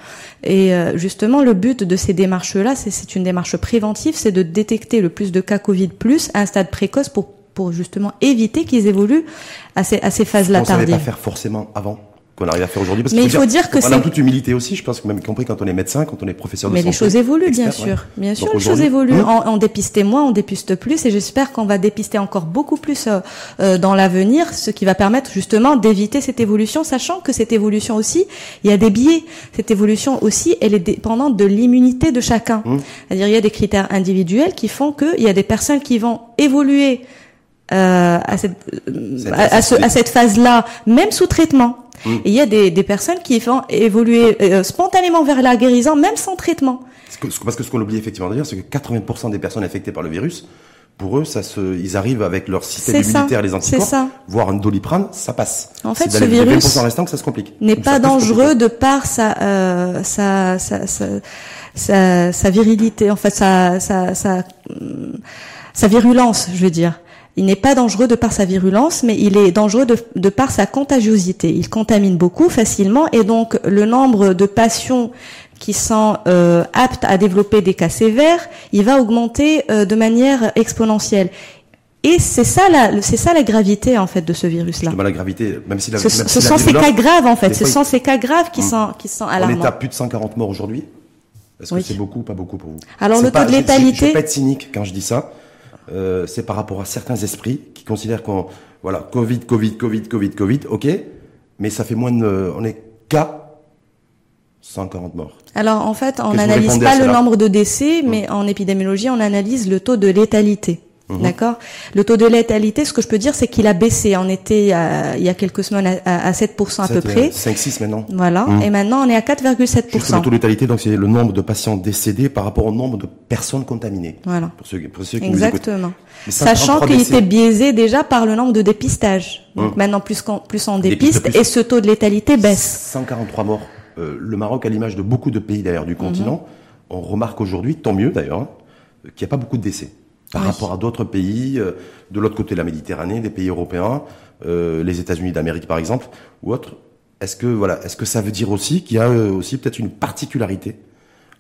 Speaker 2: Et euh, justement, le but de ces démarches-là, c'est une démarche préventive, c'est de détecter le plus de cas Covid plus à un stade précoce pour pour justement éviter qu'ils évoluent à ces, à ces phases-là tardives.
Speaker 1: pas faire forcément avant qu'on arrive à faire aujourd'hui.
Speaker 2: Mais il faut dire, que c'est
Speaker 1: toute humilité aussi. Je pense que même compris quand on est médecin, quand on est professeur de
Speaker 2: Mais
Speaker 1: santé.
Speaker 2: Mais les choses évoluent, bien sûr. Bien sûr, les choses évoluent. Hum. On, on, dépistait moins, on dépiste plus, et j'espère qu'on va dépister encore beaucoup plus euh, euh, dans l'avenir, ce qui va permettre justement d'éviter cette évolution, sachant que cette évolution aussi, il y a des biais. Cette évolution aussi, elle est dépendante de l'immunité de chacun. Hum. C'est-à-dire, il y a des critères individuels qui font qu'il y a des personnes qui vont évoluer euh, à cette, à, à cette phase-là, même sous traitement Mm. il y a des, des, personnes qui vont évoluer euh, spontanément vers la guérison, même sans traitement.
Speaker 1: Parce que ce qu'on oublie effectivement de dire, c'est que 80% des personnes infectées par le virus, pour eux, ça se, ils arrivent avec leur système immunitaire, les anticorps, voire un doliprane, ça passe.
Speaker 2: En fait, ce virus
Speaker 1: restant que ça se complique.
Speaker 2: N'est pas dangereux de par sa, euh, sa, sa, sa, sa, virilité, en fait, sa, sa, sa, sa virulence, je veux dire. Il n'est pas dangereux de par sa virulence, mais il est dangereux de, par sa contagiosité. Il contamine beaucoup facilement et donc le nombre de patients qui sont euh, aptes à développer des cas sévères, il va augmenter euh, de manière exponentielle. Et c'est ça la, c'est ça la gravité en fait de ce virus-là.
Speaker 1: La gravité, même si la,
Speaker 2: ce,
Speaker 1: ce
Speaker 2: sont ces cas graves en fait. Ce sont ces cas graves qui hum. sont qui sont alarmants.
Speaker 1: On est à plus de 140 morts aujourd'hui. Est-ce que c'est beaucoup ou pas beaucoup pour vous?
Speaker 2: Alors le taux de létalité. Je
Speaker 1: ne pas être cynique quand je dis ça. Euh, c'est par rapport à certains esprits qui considèrent qu'on voilà Covid, Covid, Covid, Covid, Covid, ok, mais ça fait moins de, on est qu'à 140 morts.
Speaker 2: Alors en fait, on n'analyse pas le nombre de décès, mais en épidémiologie, on analyse le taux de létalité. Mhm. D'accord. Le taux de létalité, ce que je peux dire, c'est qu'il a baissé. On était il y a quelques semaines à, à 7% à peu près.
Speaker 1: 5-6 maintenant.
Speaker 2: Voilà. Mhm. Et maintenant, on est à 4,7%.
Speaker 1: Le taux de létalité, donc c'est le nombre de patients décédés par rapport au nombre de personnes contaminées.
Speaker 2: Voilà.
Speaker 1: Pour ceux, pour ceux qui
Speaker 2: Exactement. Sachant qu'il était biaisé déjà par le nombre de dépistages. Donc mhm. maintenant, plus, on, plus on dépiste, et ce taux de létalité baisse.
Speaker 1: 143 morts. Euh, le Maroc, à l'image de beaucoup de pays d'ailleurs du continent, on remarque aujourd'hui, tant mieux d'ailleurs, hein, qu'il n'y a pas beaucoup de décès par rapport à d'autres pays, euh, de l'autre côté de la Méditerranée, des pays européens, euh, les États-Unis d'Amérique par exemple, ou autres. Est-ce que voilà, est-ce que ça veut dire aussi qu'il y a euh, aussi peut-être une particularité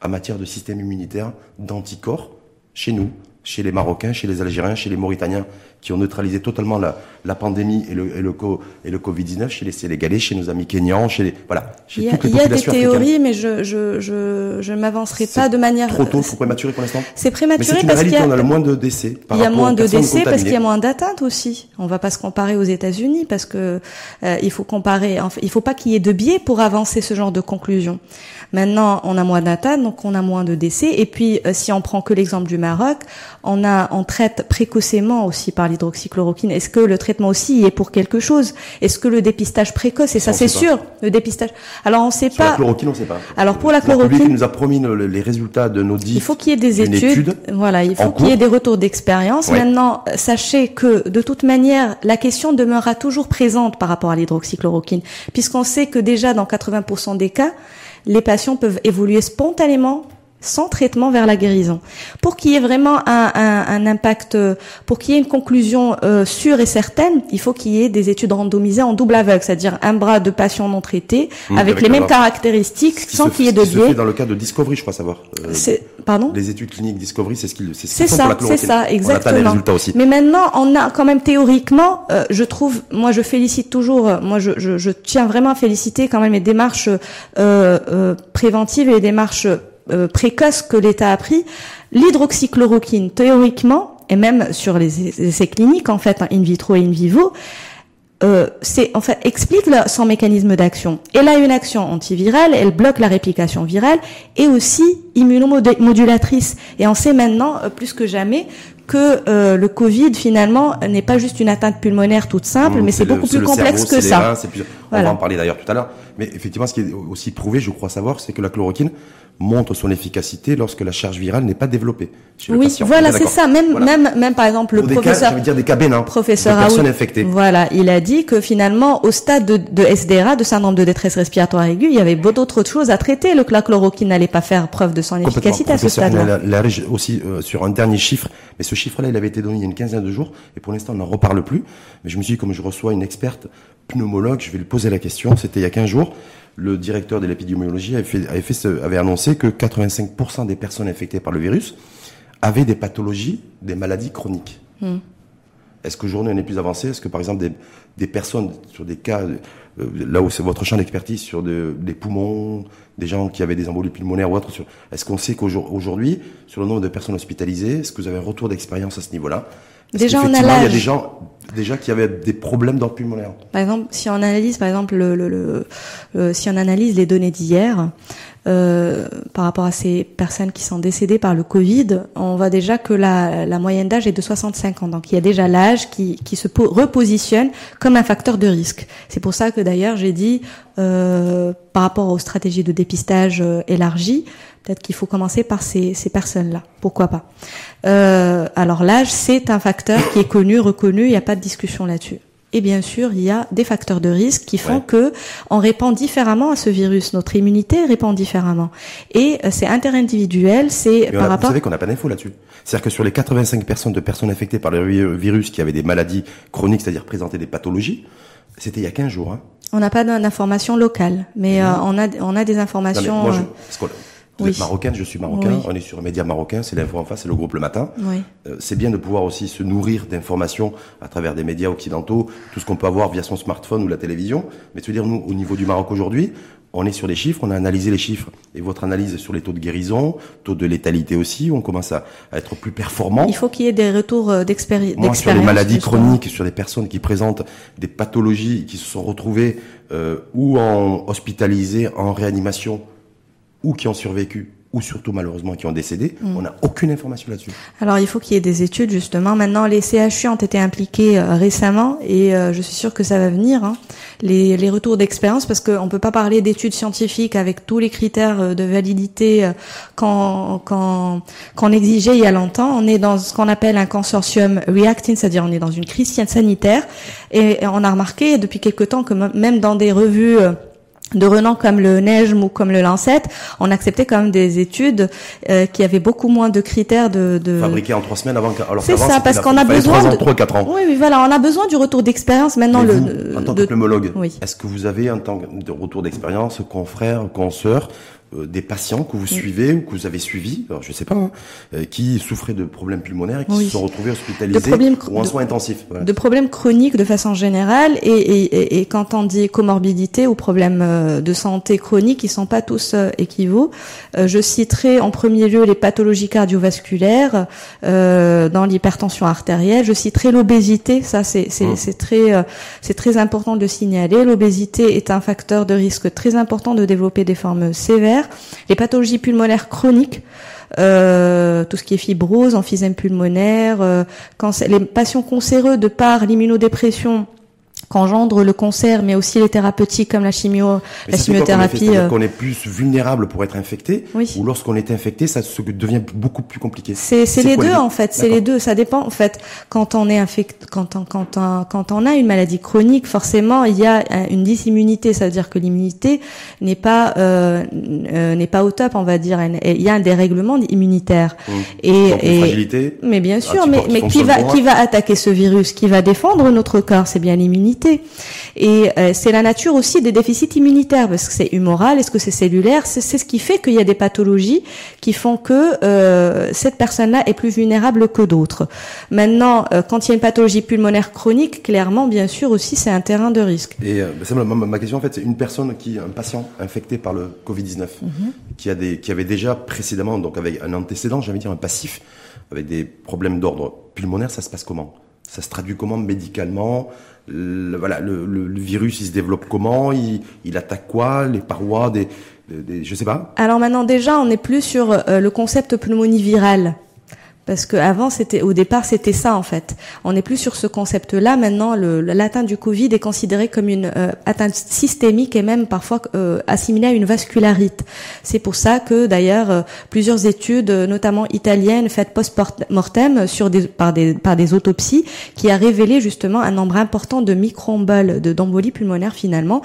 Speaker 1: en matière de système immunitaire, d'anticorps chez nous, chez les Marocains, chez les Algériens, chez les Mauritaniens, qui ont neutralisé totalement la, la pandémie et le, et le, co, et le Covid-19, chez les Sénégalais, chez nos amis kenyans, chez les, voilà, chez
Speaker 2: il y
Speaker 1: a, toutes les
Speaker 2: Il y a des théories, mais je, je, je, je m'avancerai pas de manière...
Speaker 1: Trop tôt, trop prématuré pour l'instant
Speaker 2: C'est prématuré
Speaker 1: parce
Speaker 2: qu'il y
Speaker 1: a... on a le moins de décès
Speaker 2: Il y a moins de décès parce qu'il y a moins d'atteintes aussi. On va pas se comparer aux États-Unis parce que euh, il faut comparer, enfin, il faut pas qu'il y ait de biais pour avancer ce genre de conclusion. Maintenant, on a moins d'atteintes, donc on a moins de décès. Et puis, euh, si on prend que l'exemple du Maroc, on a, on traite précocement aussi par l'hydroxychloroquine. Est-ce que le traitement aussi est pour quelque chose? Est-ce que le dépistage précoce, et ça, c'est sûr, le dépistage? Alors, on sait pas.
Speaker 1: La chloroquine, on sait pas.
Speaker 2: Alors, pour la chloroquine.
Speaker 1: nous a promis les résultats de nos dix.
Speaker 2: Il faut qu'il y ait des études. Voilà, il faut qu'il y ait des retours d'expérience. Maintenant, sachez que, de toute manière, la question demeurera toujours présente par rapport à l'hydroxychloroquine, puisqu'on sait que déjà, dans 80% des cas, les patients peuvent évoluer spontanément sans traitement vers la guérison. Pour qu'il y ait vraiment un, un, un impact, pour qu'il y ait une conclusion euh, sûre et certaine, il faut qu'il y ait des études randomisées en double aveugle, c'est-à-dire un bras de patients non traités mmh, avec, les mêmes caractéristiques, sans qu'il y ait de biais.
Speaker 1: Se dans le cas de Discovery, je crois savoir.
Speaker 2: Euh, pardon?
Speaker 1: Les études cliniques Discovery, c'est ce qu'ils
Speaker 2: c'est ce ça, c'est ça, exactement.
Speaker 1: On aussi.
Speaker 2: Mais maintenant, on a quand même théoriquement, euh, je trouve, moi je félicite toujours, euh, moi je, je, je, tiens vraiment à féliciter quand même les démarches euh, préventives et les démarches euh, précoce que l'État a pris, l'hydroxychloroquine, théoriquement, et même sur les essais cliniques, en fait, hein, in vitro et in vivo, euh, c'est en fait explique son mécanisme d'action. Elle a une action antivirale, elle bloque la réplication virale et aussi immunomodulatrice. Et on sait maintenant euh, plus que jamais que euh, le Covid finalement n'est pas juste une atteinte pulmonaire toute simple, mais c'est beaucoup plus complexe que ça.
Speaker 1: On va en parler d'ailleurs tout à l'heure. Mais effectivement, ce qui est aussi prouvé, je crois savoir, c'est que la chloroquine montre son efficacité lorsque la charge virale n'est pas développée.
Speaker 2: oui, voilà, c'est ça. Même, même, même par exemple, le professeur,
Speaker 1: cas, dire des cas bénins,
Speaker 2: professeur
Speaker 1: de personnes infectées.
Speaker 2: Voilà, il a dit que finalement, au stade de, de SDRA, de syndrome de détresse respiratoire aiguë, il y avait beaucoup d'autres choses à traiter. Le chloroquine n'allait pas faire preuve de son efficacité à ce stade-là.
Speaker 1: aussi euh, sur un dernier chiffre, mais ce chiffre-là, il avait été donné il y a une quinzaine de jours, et pour l'instant, on n'en reparle plus. Mais je me suis dit, comme je reçois une experte pneumologue, je vais lui poser la question. C'était il y a 15 jours le directeur de l'épidémiologie avait, fait, avait, fait, avait annoncé que 85% des personnes infectées par le virus avaient des pathologies, des maladies chroniques. Hmm. Est-ce qu'aujourd'hui on est plus avancé? Est-ce que par exemple des, des, personnes sur des cas, euh, là où c'est votre champ d'expertise, sur de, des poumons, des gens qui avaient des embolies pulmonaires ou autres, est-ce qu'on sait qu'aujourd'hui, sur le nombre de personnes hospitalisées, est-ce que vous avez un retour d'expérience à ce niveau-là?
Speaker 2: Déjà,
Speaker 1: on
Speaker 2: a
Speaker 1: l'âge. Il y a des gens déjà qui avaient des problèmes dans le pulmonaire.
Speaker 2: Par exemple, si on analyse, par exemple, le, le, le si on analyse les données d'hier, euh, par rapport à ces personnes qui sont décédées par le Covid, on voit déjà que la, la moyenne d'âge est de 65 ans. Donc il y a déjà l'âge qui, qui se repositionne comme un facteur de risque. C'est pour ça que d'ailleurs j'ai dit, euh, par rapport aux stratégies de dépistage euh, élargies, peut-être qu'il faut commencer par ces, ces personnes-là. Pourquoi pas euh, Alors l'âge, c'est un facteur qui est connu, reconnu, il n'y a pas de discussion là-dessus. Et bien sûr, il y a des facteurs de risque qui font que on répond différemment à ce virus. Notre immunité répond différemment. Et euh, c'est interindividuel, c'est par rapport.
Speaker 1: Vous savez qu'on n'a pas d'infos là-dessus. C'est-à-dire que sur les 85 personnes de personnes infectées par le virus qui avaient des maladies chroniques, c'est-à-dire présentaient des pathologies, c'était il y a 15 jours. Hein.
Speaker 2: On n'a pas d'informations locales, mais euh, on a on a des informations.
Speaker 1: Vous êtes marocaine, je suis marocain, on est sur un média marocain, c'est l'info en face, c'est le groupe Le Matin. Euh, c'est bien de pouvoir aussi se nourrir d'informations à travers des médias occidentaux, tout ce qu'on peut avoir via son smartphone ou la télévision. Mais veux dire, nous, au niveau du Maroc aujourd'hui, on est sur les chiffres, on a analysé les chiffres. Et votre analyse sur les taux de guérison, taux de létalité aussi, on commence à, être plus performant.
Speaker 2: Il faut qu'il y ait des retours euh, d'expérience.
Speaker 1: Sur les maladies chroniques, sur les personnes qui présentent des pathologies, qui se sont retrouvées euh, ou en hospitalisées, en réanimation, ou qui ont survécu ou surtout malheureusement qui ont décédé, mm. on n'a aucune information là-dessus.
Speaker 2: Alors il faut qu'il y ait des études justement. Maintenant, les CHU ont été impliqués euh, récemment et euh, je suis sûre que ça va venir. Hein. Les, les, retours d'expérience, parce qu'on peut pas parler d'études scientifiques avec tous les critères euh, de validité qu'on qu'on exigeait il y a longtemps. On est dans ce qu'on appelle un consortium reacting, c'est-à-dire on est dans une crise sanitaire et on a remarqué depuis quelque temps que même dans des revues de renom comme le Neige ou comme le Lancet, on acceptait quand même des études euh, qui avaient beaucoup moins de critères de, de...
Speaker 1: fabriquées en trois semaines avant.
Speaker 2: Alors c'est ça, parce qu'on a besoin
Speaker 1: de trois quatre ans.
Speaker 2: Oui, oui, voilà, on a besoin du retour d'expérience maintenant.
Speaker 1: le, en tant que pneumologue, oui. est-ce que vous avez un temps de retour d'expérience, confrères, consoeurs, des patients que vous suivez ou que vous avez suivis, alors je sais pas, hein, euh, qui souffraient de problèmes pulmonaires et qui se sont retrouvés hospitalisés ou en soins intensifs.
Speaker 2: De problèmes chroniques de façon générale et, et, et, quand on dit comorbidité ou problèmes euh, de santé chroniques, ils sont pas tous équivaut. je citerai en premier lieu les pathologies cardiovasculaires euh, dans l'hypertension artérielle. Je citerai l'obésité, ça c'est mmh. très c'est très important de le signaler. L'obésité est un facteur de risque très important de développer des formes sévères les pathologies pulmonaires chroniques, euh, tout ce qui est fibrose, emphysème pulmonaire, euh, les patients cancéreux de par l'immunodépression qu'engendre le cancer, mais aussi les thérapeutiques comme la chimio, la chimiothérapie.
Speaker 1: Euh. qu'on est plus vulnérable pour être infecté, ou lorsqu'on est infecté, ça devient beaucoup plus compliqué.
Speaker 2: C'est les deux en fait, c'est les deux. Ça dépend en fait. Quand on est infecté, quand on, quand on, quand on a une maladie chronique, forcément il y a une disimmunité. Ça veut dire que l'immunité n'est pas euh, euh, n'est pas au top, on va dire. Il y a un dérèglement immunitaire.
Speaker 1: Mmh. Et, et fragilité,
Speaker 2: mais bien sûr, mais, mais qui va qui va attaquer ce virus, qui va défendre notre corps, c'est bien l'immunité et euh, c'est la nature aussi des déficits immunitaires, parce que c'est humoral, est-ce que c'est cellulaire? C'est ce qui fait qu'il y a des pathologies qui font que euh, cette personne-là est plus vulnérable que d'autres. Maintenant, euh, quand il y a une pathologie pulmonaire chronique, clairement, bien sûr aussi, c'est un terrain de risque.
Speaker 1: Et ma, ma, question en fait, c'est une personne qui, un patient infecté par le Covid-19, mhm. qui a des, qui avait déjà précédemment, donc avec un antécédent, j'allais dire un passif, avec des problèmes d'ordre pulmonaire, ça se passe comment? Ça se traduit comment médicalement? Le, voilà, le, le, virus, il se développe comment il, il attaque quoi Les parois des, des, Je sais pas.
Speaker 2: Alors maintenant, déjà, on n'est plus sur euh, le concept pneumonie virale. Parce que avant, c'était au départ, c'était ça en fait. On n'est plus sur ce concept-là. Maintenant, l'atteinte du Covid est considérée comme une euh, atteinte systémique et même parfois euh, assimilée à une vascularite. C'est pour ça que d'ailleurs euh, plusieurs études, notamment italiennes, faites post-mortem sur des par des par des autopsies, qui a révélé justement un nombre important de micro-emboles, de d'embolie pulmonaire finalement,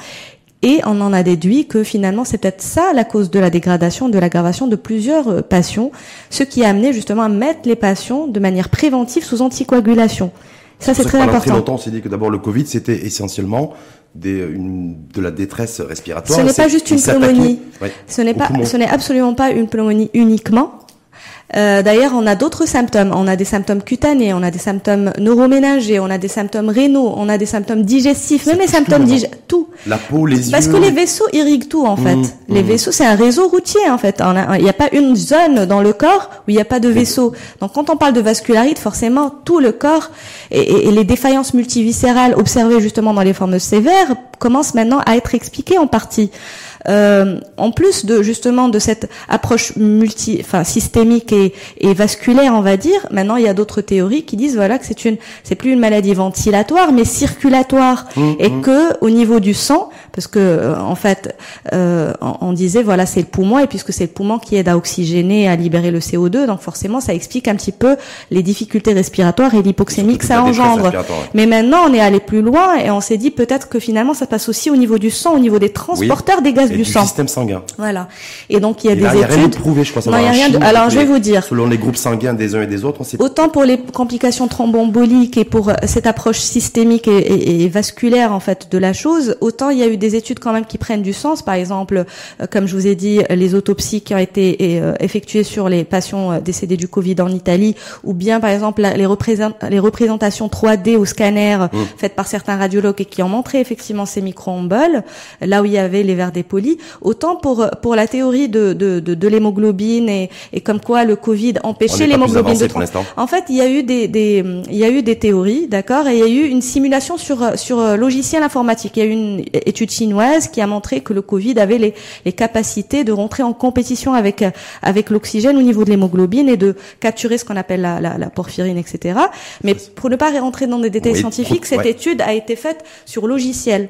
Speaker 2: et on en a déduit que finalement c'est peut-être ça la cause de la dégradation, de l'aggravation de plusieurs euh, patients, ce qui a amené justement à mettre les patients de manière préventive sous anticoagulation. Ça c'est très important. Très
Speaker 1: longtemps on s'est dit que d'abord le Covid c'était essentiellement des, une, de la détresse respiratoire.
Speaker 2: Ce n'est pas juste une pneumonie. Ce n'est pas, ce n'est absolument pas une pneumonie uniquement. Euh, D'ailleurs, on a d'autres symptômes. On a des symptômes cutanés, on a des symptômes neuroménagers, on a des symptômes rénaux, on a des symptômes digestifs, même les symptômes digestifs, tout.
Speaker 1: La peau, les yeux.
Speaker 2: Parce que les vaisseaux irriguent tout en fait. Mmh, les mmh. vaisseaux, c'est un réseau routier en fait. Il n'y a pas une zone dans le corps où il n'y a pas de vaisseau. Donc quand on parle de vascularite, forcément tout le corps et, et les défaillances multiviscérales observées justement dans les formes sévères commencent maintenant à être expliquées en partie. Euh, en plus de justement de cette approche multi, enfin systémique et, et vasculaire, on va dire, maintenant il y a d'autres théories qui disent voilà que c'est une, c'est plus une maladie ventilatoire mais circulatoire mmh, et mmh. que au niveau du sang, parce que euh, en fait euh, on, disait voilà c'est le poumon et puisque c'est le poumon qui aide à oxygéner, à libérer le CO2, donc forcément ça explique un petit peu les difficultés respiratoires et l'hypoxémie que ça engendre. Mais maintenant on est allé plus loin et on s'est dit peut-être que finalement ça passe aussi au niveau du sang, au niveau des transporteurs des gaz du,
Speaker 1: système sanguin.
Speaker 2: Voilà. Et donc il y a des études.
Speaker 1: Il n'y a rien de prouvé, je crois. Ça
Speaker 2: non, il y a rien de... Alors je vais vous dire.
Speaker 1: Selon les groupes sanguins des uns et des autres, on sait.
Speaker 2: Autant pour les complications thromboemboliques et pour euh, cette approche systémique et, et, vasculaire en fait de la chose, autant il y a eu des études quand même qui prennent du sens. Par exemple, euh, comme je vous ai dit, les autopsies qui ont été euh, effectuées sur les patients décédés du Covid en Italie, ou bien par exemple les, représentations 3D au scanner mmh. faites par certains radiologues et qui ont montré effectivement ces micro-emboles, là où il y avait les verres autant pour pour la théorie de de, de, de l'hémoglobine et, et comme quoi le Covid empêchait l'hémoglobine de En fait, il y a eu des, des il y a eu des théories, d'accord, et il y a eu une simulation sur sur logiciel informatique. Il y a eu une étude chinoise qui a montré que le Covid avait les les capacités de rentrer en compétition avec avec l'oxygène au niveau de l'hémoglobine et de capturer ce qu'on appelle la, la, la, porphyrine, etc. Mais pour ne pas rentrer dans des détails scientifiques, cette étude a été faite sur logiciel.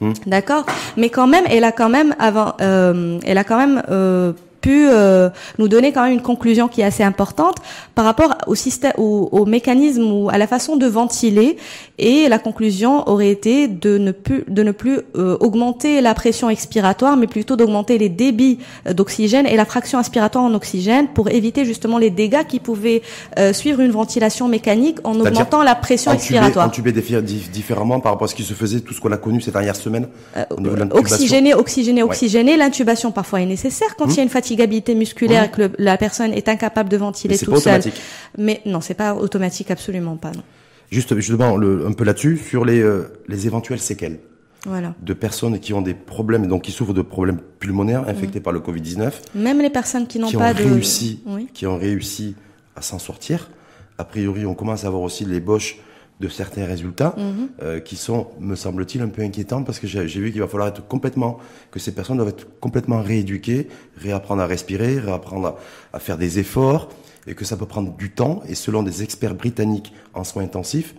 Speaker 2: Hmm. D'accord, mais quand même, elle a quand même avant, euh, elle a quand même euh, pu euh, nous donner quand même une conclusion qui est assez importante par rapport au système, au, au, mécanisme ou à la façon de ventiler. Et la conclusion aurait été de ne plus, de ne plus euh, augmenter la pression expiratoire, mais plutôt d'augmenter les débits euh, d'oxygène et la fraction inspiratoire en oxygène pour éviter justement les dégâts qui pouvaient suivre une ventilation mécanique en augmentant la pression expiratoire.
Speaker 1: Entuber différemment par rapport à ce qui se faisait, tout ce qu'on a connu ces dernières semaines.
Speaker 2: oxygéné, oxygéné, oxygéné. L'intubation parfois est nécessaire quand il y a une fatigue fatigabilité musculaire et que la personne est incapable de ventiler toute seule. Mais non, c'est pas automatique, absolument pas. Non.
Speaker 1: Juste, justement, le, un peu là-dessus, sur les, euh, les éventuelles séquelles. Voilà. de personnes qui ont des problèmes, donc qui souffrent de problèmes pulmonaires infectés par le Covid-19.
Speaker 2: Même les personnes qui n'ont pas
Speaker 1: de... Réussi, Qui ont réussi à s'en sortir. A priori, on commence à avoir aussi l'ébauche de certains résultats mhm. euh, qui sont, me semble-t-il, un peu inquiétants parce que j'ai vu qu'il va falloir être complètement, que ces personnes doivent être complètement rééduquées, réapprendre à respirer, réapprendre à, faire des efforts et que ça peut prendre du temps et selon des experts britanniques en soins intensifs,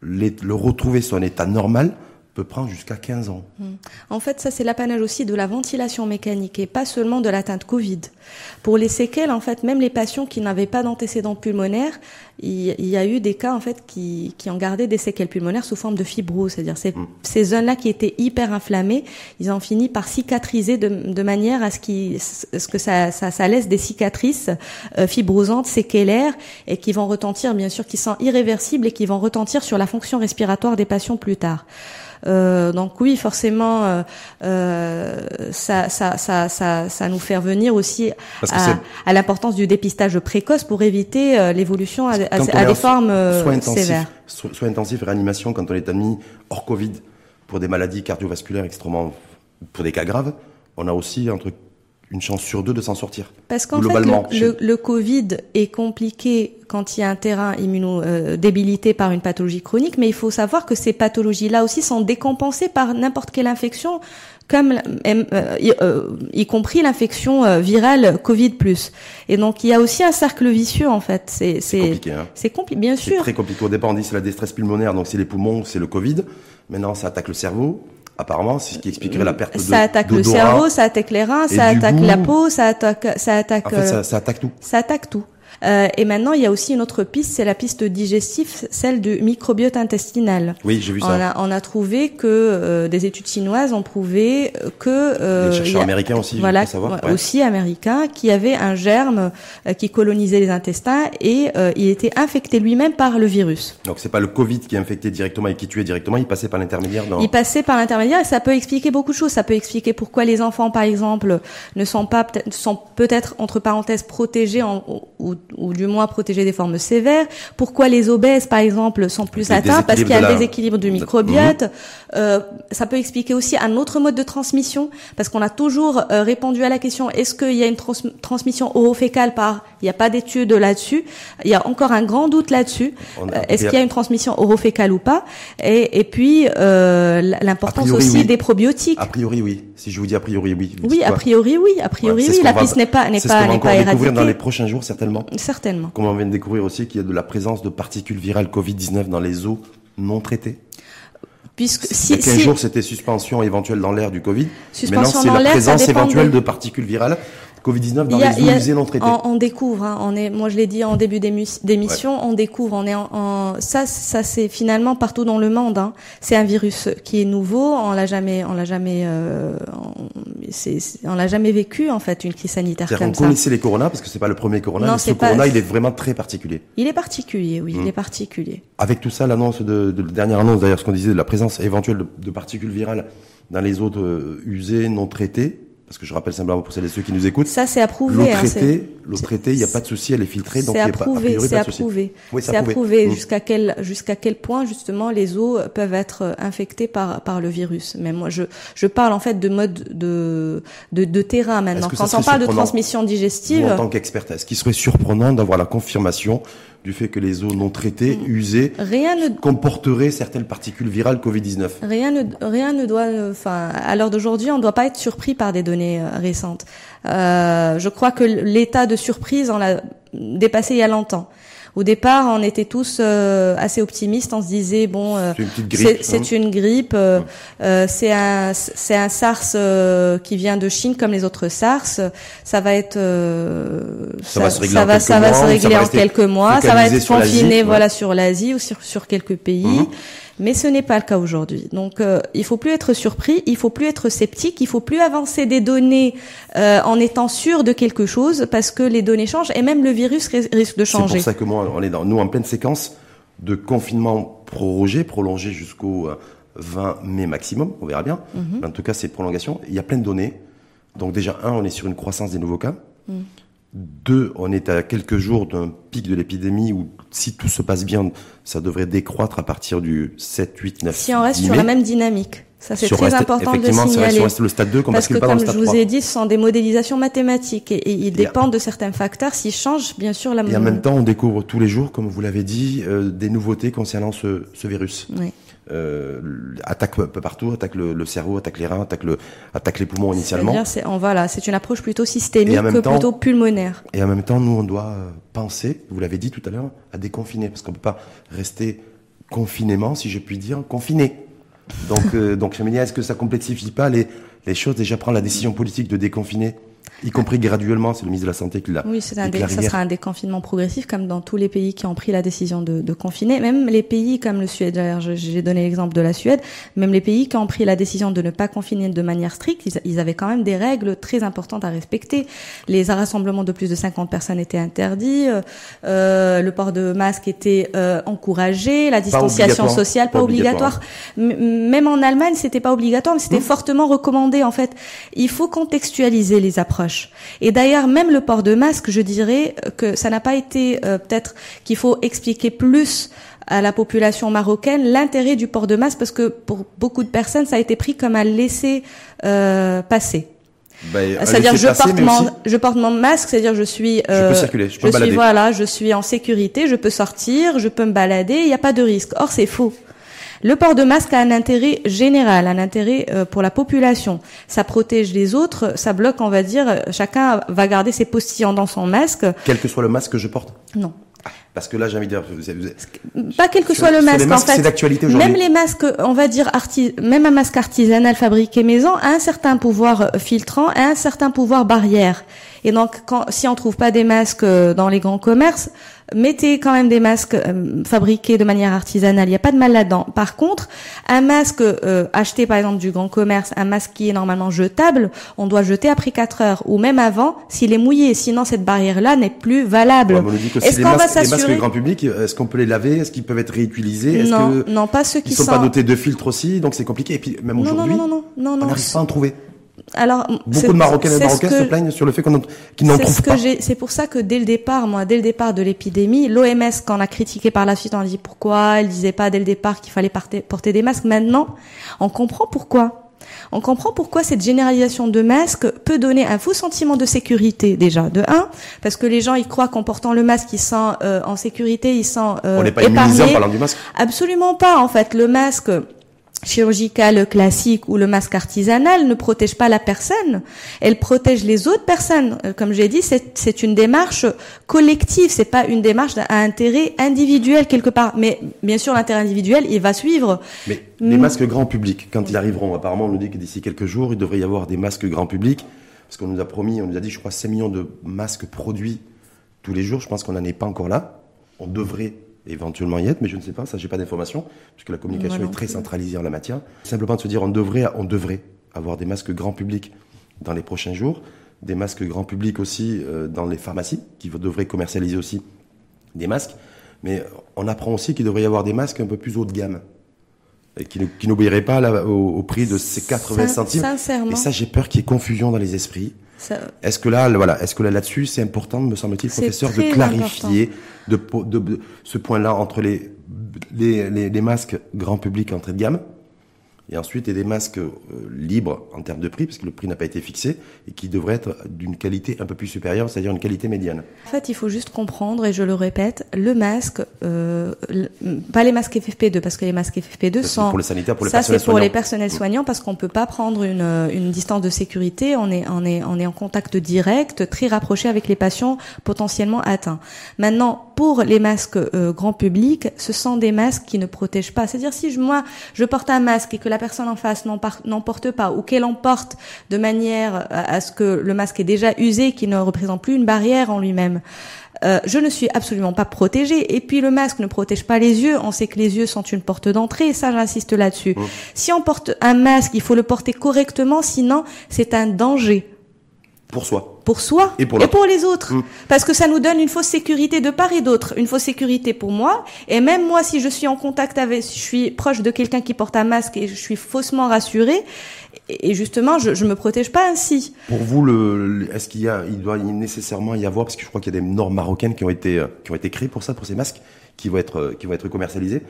Speaker 1: le retrouver un état normal peut prendre jusqu'à 15 ans. Hmm.
Speaker 2: En fait, ça c'est l'apanage aussi de la ventilation mécanique et pas seulement de l'atteinte Covid. Pour les séquelles, en fait, même les patients qui n'avaient pas d'antécédents pulmonaires, il, y a eu des cas en fait qui, qui ont gardé des séquelles pulmonaires sous forme de fibrose, c'est-à-dire ces, hmm. ces zones-là qui étaient hyper inflammées, ils ont fini par cicatriser de, de manière à ce, qui, ce que ça, ça, ça laisse des cicatrices euh, fibrosantes, séquellaires, et qui vont retentir, bien sûr, qui sont irréversibles et qui vont retentir sur la fonction respiratoire des patients plus tard. Euh, donc oui, forcément, euh, euh, ça, ça, ça, ça, ça nous fait revenir aussi à, l'importance du dépistage précoce pour éviter l'évolution à, des formes sévères.
Speaker 1: Soins intensifs, réanimation, quand on est admis hors Covid pour des maladies cardiovasculaires extrêmement, pour des cas graves, on a aussi entre une chance sur deux de s'en sortir.
Speaker 2: Parce qu'en fait, le, le, Covid est compliqué quand il y a un terrain immunodébilité euh, par une pathologie chronique, mais il faut savoir que ces pathologies-là aussi sont décompensées par n'importe quelle infection, comme euh, euh, y, compris l'infection virale Covid+. Et donc il y a aussi un cercle vicieux en fait.
Speaker 1: C'est compliqué. Hein.
Speaker 2: C'est compliqué, bien sûr.
Speaker 1: C'est très compliqué. Au départ, on dit c'est la déstresse pulmonaire, donc c'est les poumons, c'est le Covid. Maintenant, ça attaque le cerveau. Apparemment, c'est ce qui expliquerait la perte de
Speaker 2: Ça attaque le cerveau, ça attaque les reins, ça attaque la peau, ça attaque, ça attaque.
Speaker 1: En fait, ça, ça attaque tout.
Speaker 2: Ça attaque tout. Euh, et maintenant, il y a aussi une autre piste, c'est la piste digestive, celle du microbiote intestinal.
Speaker 1: Oui, j'ai vu ça.
Speaker 2: On a, on a trouvé que euh, des études chinoises ont prouvé que
Speaker 1: euh, les chercheurs américains aussi,
Speaker 2: voilà, savoir, aussi américains, qui avait un germe euh, qui colonisait les intestins et euh, il était infecté lui-même par le virus.
Speaker 1: Donc c'est pas le Covid qui infectait directement et qui tuait directement, il passait par l'intermédiaire.
Speaker 2: Dans... Il passait par l'intermédiaire et ça peut expliquer beaucoup de choses. Ça peut expliquer pourquoi les enfants, par exemple, ne sont pas sont peut-être entre parenthèses protégés en, ou, ou du moins protéger des formes sévères. Pourquoi les obèses, par exemple, sont plus atteints Parce qu'il y a un déséquilibre du microbiote. Euh, ça peut expliquer aussi un autre mode de transmission, parce qu'on a toujours euh, répondu à la question est-ce qu'il y a une transmission orofécale par Il n'y a pas d'études là-dessus? Il y a encore un grand doute là-dessus. Euh, est-ce qu'il y a une transmission orofécale ou pas? Et, et, puis euh, l'importance aussi des probiotiques.
Speaker 1: A priori, oui. Si je vous dis a priori, oui.
Speaker 2: Oui, a priori, oui. A priori, oui. La piste n'est pas n'est pas n'est pas
Speaker 1: découvrir dans les prochains jours, certainement.
Speaker 2: Certainement.
Speaker 1: Comme on vient de découvrir aussi qu'il y a de la présence de particules virales Covid-19 dans les eaux non traitées.
Speaker 2: Puisque si,
Speaker 1: Il y a 15 jours, c'était suspension éventuelle dans l'air du Covid? Suspension Maintenant, c'est la présence éventuelle de particules virales Covid-19 dans les eaux usées non traitées.
Speaker 2: On, découvre, hein, on est, moi je l'ai dit en début d'émission, on découvre, on est en, ça, ça c'est finalement partout dans le monde. Hein. C'est un virus qui est nouveau, on l'a jamais, on l'a jamais, euh, on, l'a jamais vécu en fait une crise sanitaire comme on
Speaker 1: ça. On connaissait les coronas parce que c'est pas le premier corona. Non, mais ce corona, il est vraiment très particulier.
Speaker 2: Il est particulier, oui, il hmm. est particulier.
Speaker 1: Avec tout ça, l'annonce de, de, la dernière annonce d'ailleurs, ce qu'on disait de la présence éventuelle de, de particules virales dans les eaux euh, usées non traitées parce que je rappelle simplement pour celles et ceux qui nous écoutent.
Speaker 2: Ça, c'est approuvé. L'eau
Speaker 1: hein, traitée, l'eau traitée, il n'y a pas de souci, elle est filtrée, donc
Speaker 2: il n'y a pas,
Speaker 1: approuvé,
Speaker 2: C'est approuvé. c'est approuvé. Mmh. Jusqu'à quel, jusqu'à quel point, justement, les eaux peuvent être euh, infectées par, par le virus. Mais moi, je, je parle, en fait, de mode de, de, de terrain maintenant. Quand on parle de transmission digestive.
Speaker 1: en tant qu'experte, est-ce qu'il serait surprenant d'avoir la confirmation du fait que les eaux non traitées, mm. usées, rien ne... comporteraient certaines particules virales Covid-19.
Speaker 2: Rien ne, rien ne doit, enfin, à l'heure d'aujourd'hui, on ne doit pas être surpris par des données euh, récentes. Euh, je crois que l'état de surprise, on l'a dépassé il y a longtemps. Au départ, on était tous euh, assez optimistes. On se disait bon, euh, c'est une grippe, euh, c'est un c'est un SARS qui vient de Chine comme les autres SARS. Ça va être
Speaker 1: ça, va se régler, en, quelques
Speaker 2: ça va se régler en quelques mois. Ça va être confiné voilà sur l'Asie ou sur sur quelques pays. Mhm mais ce n'est pas le cas aujourd'hui. Donc euh, il faut plus être surpris, il faut plus être sceptique, il faut plus avancer des données euh, en étant sûr de quelque chose parce que les données changent et même le virus risque de changer.
Speaker 1: C'est pour ça que moi on est dans nous en pleine séquence de confinement prorogé, prolongé jusqu'au 20 euh, mai maximum, on verra bien. Mhm. En tout cas, c'est prolongation. Il y a plein de données. Donc déjà un, on est sur une croissance des nouveaux cas. Mhm. Deux, on est à quelques jours d'un pic de l'épidémie où, si tout se passe bien, ça devrait décroître à partir du 7, 8, 9.
Speaker 2: Si on reste sur la même dynamique. Ça, c'est très important de signaler.
Speaker 1: Si on reste le stade 2,
Speaker 2: Parce que, comme je vous ai dit, ce sont des modélisations mathématiques et, ils dépendent de certains facteurs. S'ils changent, bien sûr, la
Speaker 1: Et en même temps, on découvre tous les jours, comme vous l'avez dit, euh, des nouveautés concernant ce, ce virus.
Speaker 2: Oui
Speaker 1: euh, attaque peu partout, attaque le, le, cerveau, attaque les reins, attaque le, attaque les poumons initialement.
Speaker 2: C'est une approche plutôt systémique que plutôt pulmonaire.
Speaker 1: Et en même temps, nous, on doit euh, penser, vous l'avez dit tout à l'heure, à déconfiner, parce qu'on peut pas rester confinément, si je puis dire, confiné. Donc, euh, donc, je me dis, est-ce que ça complexifie pas les, les choses? Déjà prendre la décision politique de déconfiner y compris graduellement, c'est le ministre de la Santé qui l'a.
Speaker 2: Oui, c'est un ça sera un déconfinement progressif, comme dans tous les pays qui ont pris la décision de, de confiner. Même les pays comme le Suède, j'ai donné l'exemple de la Suède, même les pays qui ont pris la décision de ne pas confiner de manière stricte, ils, ils, avaient quand même des règles très importantes à respecter. Les rassemblements de plus de 50 personnes étaient interdits, euh, euh, le port de masque était euh, encouragé, la distanciation sociale pas, obligatoire. Même en Allemagne, c'était pas obligatoire, mais c'était fortement recommandé. En fait, il faut contextualiser les approches. Et d'ailleurs, même le port de masque, je dirais que ça n'a pas été euh, peut-être qu'il faut expliquer plus à la population marocaine l'intérêt du port de masque parce que pour beaucoup de personnes, ça a été pris comme un laisser euh, passer.
Speaker 1: Ben,
Speaker 2: c'est-à-dire je porte mon
Speaker 1: aussi-
Speaker 2: je porte mon masque, c'est-à-dire je suis
Speaker 1: Je peux circuler, je peux me
Speaker 2: suis voilà, je suis en sécurité, je peux sortir, je peux me balader, il n'y a pas de risque. Or c'est faux. Le port de masque a un intérêt général, un intérêt euh, pour la population. Ça protège les autres, ça bloque, on va dire, chacun va garder ses postillons dans son masque.
Speaker 1: Quel que soit le masque que je porte?
Speaker 2: Non.
Speaker 1: Parce que là, j'ai envie de dire, vous avez- vous avez-
Speaker 2: Pas quel que soit le masque,
Speaker 1: masques,
Speaker 2: en fait.
Speaker 1: c'est d'actualité aujourd'hui.
Speaker 2: Même les masques, on va dire arti même un masque artisanal fabriqué maison a un certain pouvoir filtrant, a un certain pouvoir barrière. Et donc, quand, si on trouve pas des masques euh, dans les grands commerces, mettez quand même des masques euh, fabriqués de manière artisanale. Il n'y a pas de mal là-dedans. Par contre, un masque euh, acheté par exemple du grand commerce, un masque qui est normalement jetable, on doit jeter après 4 heures ou même avant s'il est mouillé. Sinon, cette barrière-là n'est plus valable.
Speaker 1: Ouais,
Speaker 2: Est-ce qu'on va
Speaker 1: masques, les masques
Speaker 2: s'assurer
Speaker 1: grand public, est-ce qu'on peut les laver? Est-ce qu'ils peuvent être réutilisés?
Speaker 2: Non,
Speaker 1: que
Speaker 2: non, pas ceux qui
Speaker 1: ils sont
Speaker 2: sont
Speaker 1: pas dotés de filtres aussi? Donc c'est compliqué. Et puis même
Speaker 2: Non, non,
Speaker 1: aujourd'hui,
Speaker 2: non, non, non,
Speaker 1: on n'arrive pas à en trouver.
Speaker 2: Alors, c'est-
Speaker 1: Beaucoup de Marocaines et Marocains
Speaker 2: que-
Speaker 1: se plaignent sur le fait qu'on en- qu'ils n'en
Speaker 2: ce que
Speaker 1: pas.
Speaker 2: C'est pour ça que dès le départ, moi, dès le départ de l'épidémie, l'OMS, quand on a critiqué par la suite, on a dit pourquoi, elle disait pas dès le départ qu'il fallait porter, porter des masques. Maintenant, on comprend pourquoi. On comprend pourquoi cette généralisation de masques peut donner un faux sentiment de sécurité déjà. De un, parce que les gens ils croient qu'en portant le masque ils sont euh, en sécurité, ils sont euh,
Speaker 1: On n'est pas immunisé en parlant du masque.
Speaker 2: Absolument pas. En fait, le masque chirurgical classique ou le masque artisanal ne protège pas la personne, elle protège les autres personnes. Euh, Comme j'ai dit, c'est une démarche collective, c'est pas une démarche à intérêt individuel quelque part. Mais bien sûr, l'intérêt individuel, il va suivre.
Speaker 1: Mais les masques grand public, quand ils arriveront, apparemment, on nous dit que d'ici quelques jours, il devrait y avoir des masques grand public. Parce qu'on nous a promis, on nous a dit, je crois, 5 millions de masques produits tous les jours. Je pense qu'on n'en est pas encore là. On devrait éventuellement y être, mais je ne sais pas, ça, j'ai pas d'informations, puisque la communication est très centralisée en la matière. Simplement de se dire, on devrait, on devrait avoir des masques grand public dans les prochains jours, des masques grand public aussi euh, dans les pharmacies, qui devraient commercialiser aussi des masques. Mais on apprend aussi qu'il devrait y avoir des masques un peu plus haut de gamme et qui, qui n'obéiraient pas là, au, au prix de ces 80
Speaker 2: Sin-
Speaker 1: centimes.
Speaker 2: Sincèrement,
Speaker 1: Et ça, j'ai peur qu'il y ait confusion dans les esprits.
Speaker 2: ça-
Speaker 1: Est-ce que là, voilà, est-ce que là, là-dessus, c'est important, me semble-t-il, professeur, de clarifier de, po- de- de ce point-là entre les, les, les, les masques grand public entrée de gamme et ensuite et des masques euh, libres en termes de prix, parce que le prix n'a pas été fixé et qui devraient être d'une qualité un peu plus supérieure, c'est-à-dire une qualité médiane.
Speaker 2: En fait, il faut juste comprendre, et je le répète, le masque, euh, le- pas les masques FFP2, parce que les masques FFP2
Speaker 1: Ça, c'est
Speaker 2: sont
Speaker 1: pour les sanitaires, pour les
Speaker 2: ça c'est pour les personnels soignants parce qu'on peut pas prendre une, euh, une distance de sécurité. On est on est on est en contact direct, très rapproché avec les patients potentiellement atteints. Maintenant, pour les masques euh, grand public, ce sont des masques qui ne protègent pas. C'est-à-dire si je, moi je porte un masque et que la personne en face n'en porte pas ou qu'elle en porte de manière à, à ce que le masque est déjà usé, qu'il ne représente plus une barrière en lui-même. Euh, je ne suis absolument pas protégée. Et puis le masque ne protège pas les yeux. On sait que les yeux sont une porte d'entrée. Ça, j'insiste là-dessus. Si on porte un masque, il faut le porter correctement, sinon c'est un danger
Speaker 1: Pour soi.
Speaker 2: pour soi
Speaker 1: Et pour
Speaker 2: les autres.
Speaker 1: Mm.
Speaker 2: Parce que ça nous donne une fausse sécurité de part et d'autre. Une fausse sécurité pour moi. Et même moi, si je suis en contact avec, si je suis proche de quelqu'un qui porte un masque et je suis faussement rassurée, et justement, je, je me protège pas ainsi.
Speaker 1: Pour vous, le, le- est-ce qu'il y a, il doit nécessairement y avoir, parce que je crois qu'il y a des normes marocaines qui ont été, euh, qui ont été créées pour ça, pour ces masques, qui vont être, euh, qui vont être commercialisés.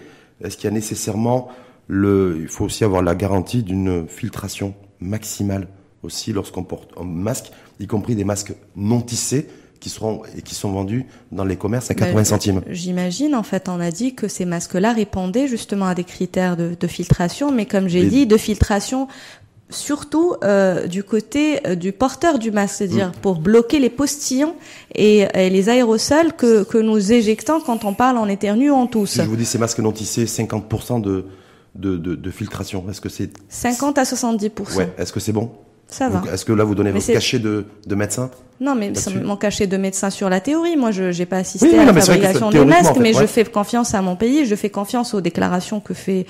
Speaker 1: Est-ce qu'il y a nécessairement le, il faut aussi avoir la garantie d'une filtration maximale aussi lorsqu'on porte un masque, y compris des masques non tissés qui seront et qui sont vendus dans les commerces à 80
Speaker 2: Ben,
Speaker 1: centimes.
Speaker 2: J'imagine, en fait, on a dit que ces masques-là répondaient justement à des critères de, de filtration, mais comme j'ai dit, de filtration surtout euh, du côté euh, du porteur du masque, c'est-à-dire
Speaker 1: Mm.
Speaker 2: pour bloquer les postillons et, et les aérosols que, que nous éjectons quand on parle en en tousse.
Speaker 1: Si je vous dis ces masques non tissés, 50% de, de, de, de filtration, est-ce que c'est,
Speaker 2: 50 à 70
Speaker 1: ouais, est-ce que c'est bon?
Speaker 2: Ça va.
Speaker 1: Est-ce que là vous donnez
Speaker 2: Mais
Speaker 1: votre cachet de, de médecin?
Speaker 2: Non, mais mon cachet de médecin sur la théorie. Moi, je n'ai pas assisté
Speaker 1: Oui,
Speaker 2: à
Speaker 1: non,
Speaker 2: la fabrication des masques,
Speaker 1: en fait,
Speaker 2: mais je fais confiance à mon pays. Je fais confiance aux déclarations que fait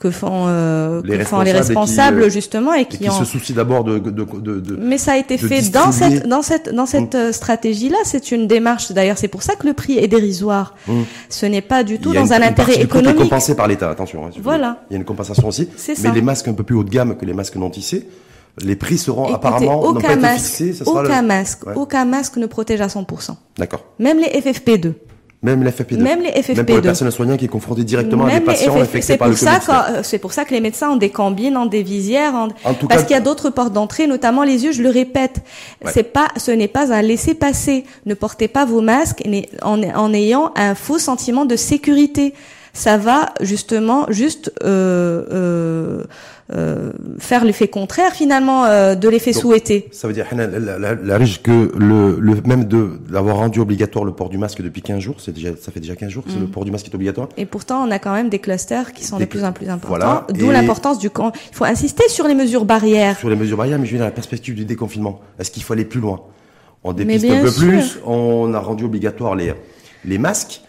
Speaker 2: que font euh,
Speaker 1: Les
Speaker 2: que font les
Speaker 1: responsables et qui,
Speaker 2: responsables
Speaker 1: euh,
Speaker 2: justement et
Speaker 1: Et
Speaker 2: qui,
Speaker 1: qui
Speaker 2: en
Speaker 1: se soucie d'abord de, de, de, de-
Speaker 2: mais ça a été fait dans cette dans cette dans cette euh, stratégie-là. C'est une démarche. D'ailleurs, c'est pour ça que le prix est dérisoire.
Speaker 1: Mmh.
Speaker 2: Ce n'est pas du tout dans
Speaker 1: une-
Speaker 2: un
Speaker 1: une
Speaker 2: intérêt économique.
Speaker 1: compensée par l'État, attention. hein.
Speaker 2: Voilà.
Speaker 1: Il y a une compensation aussi. Mais les masques un peu plus haut de gamme que les masques non tissés, les prix seront
Speaker 2: Écoutez,
Speaker 1: apparemment pas
Speaker 2: aucun masque,
Speaker 1: fixés. Ça sera
Speaker 2: aucun
Speaker 1: le-
Speaker 2: masque,
Speaker 1: Ouais.
Speaker 2: aucun masque ne protège à 100%.
Speaker 1: D'accord.
Speaker 2: Même les FFP2.
Speaker 1: Même les FFP2.
Speaker 2: Même les FFP2.
Speaker 1: Même pour les personnes soignantes qui est confrontées directement à des patients infectés par le
Speaker 2: Covid. C'est pour ça que les médecins ont des combines, ont des visières, en...
Speaker 1: tout
Speaker 2: parce qu'il y a d'autres portes d'entrée, notamment les yeux. Je le répète, c'est pas, ce n'est pas un laisser passer. Ne portez pas vos masques en, en ayant un faux sentiment de sécurité. Ça va justement juste euh, euh, faire l'effet contraire finalement euh, de l'effet souhaité.
Speaker 1: Ça veut dire la, la, la, que le, le même de d'avoir rendu obligatoire le port du masque depuis 15 jours, c'est déjà ça fait déjà 15 jours que le mm. port du masque est obligatoire.
Speaker 2: Et pourtant on a quand même des clusters qui sont de plus en plus importants. Voilà. D'où l'importance du camp. Il faut insister sur les mesures barrières.
Speaker 1: Sur les mesures barrières, mais je viens dans la perspective du déconfinement. Est-ce qu'il faut aller plus loin? On dépiste un peu plus. On a rendu obligatoire les les masques.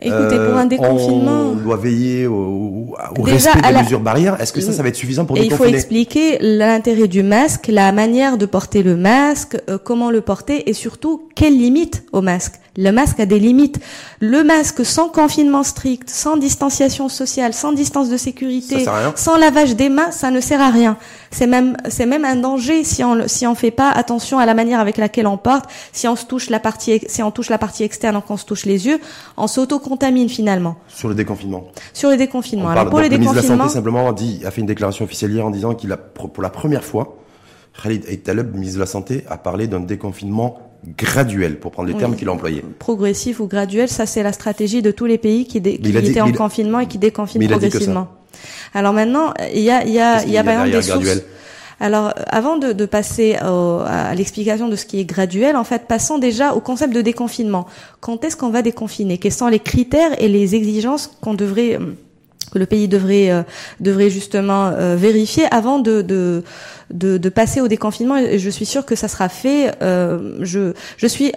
Speaker 2: Écoutez, pour un euh, déconfinement,
Speaker 1: on doit veiller au, au respect des mesures barrières. Est-ce que ça, ça va être suffisant pour
Speaker 2: et
Speaker 1: déconfiner
Speaker 2: Il faut expliquer l'intérêt du masque, la manière de porter le masque, euh, comment le porter, et surtout quelles limites au masque? Le masque a des limites. Le masque sans confinement strict, sans distanciation sociale, sans distance de sécurité, sans lavage des mains, ça ne sert à rien. C'est même, c'est même un danger si on si on fait pas attention à la manière avec laquelle on porte. Si on se touche la partie, si on touche la partie externe, quand on se touche les yeux, on s'auto-contamine finalement.
Speaker 1: Sur le déconfinement.
Speaker 2: Sur le déconfinement.
Speaker 1: Alors pour le déconfinement, de la Santé simplement a dit, a fait une déclaration officielle hier en disant qu'il a pour la première fois, Khalid Taleb, ministre de la Santé, a parlé d'un déconfinement graduel, pour prendre les termes qu'il a employés.
Speaker 2: Progressif ou graduel, ça c'est la stratégie de tous les pays qui, qui étaient en confinement et qui déconfinent progressivement. Alors maintenant, il y a, il y a, il y a par exemple des sources. Alors, avant de, de passer à l'explication de ce qui est graduel, en fait, passons déjà au concept de déconfinement. Quand est-ce qu'on va déconfiner? Quels sont les critères et les exigences qu'on devrait que le pays devrait euh, devrait justement euh, vérifier avant de, de de, de, passer au déconfinement et je suis sûre que ça sera fait. Euh, je, je suis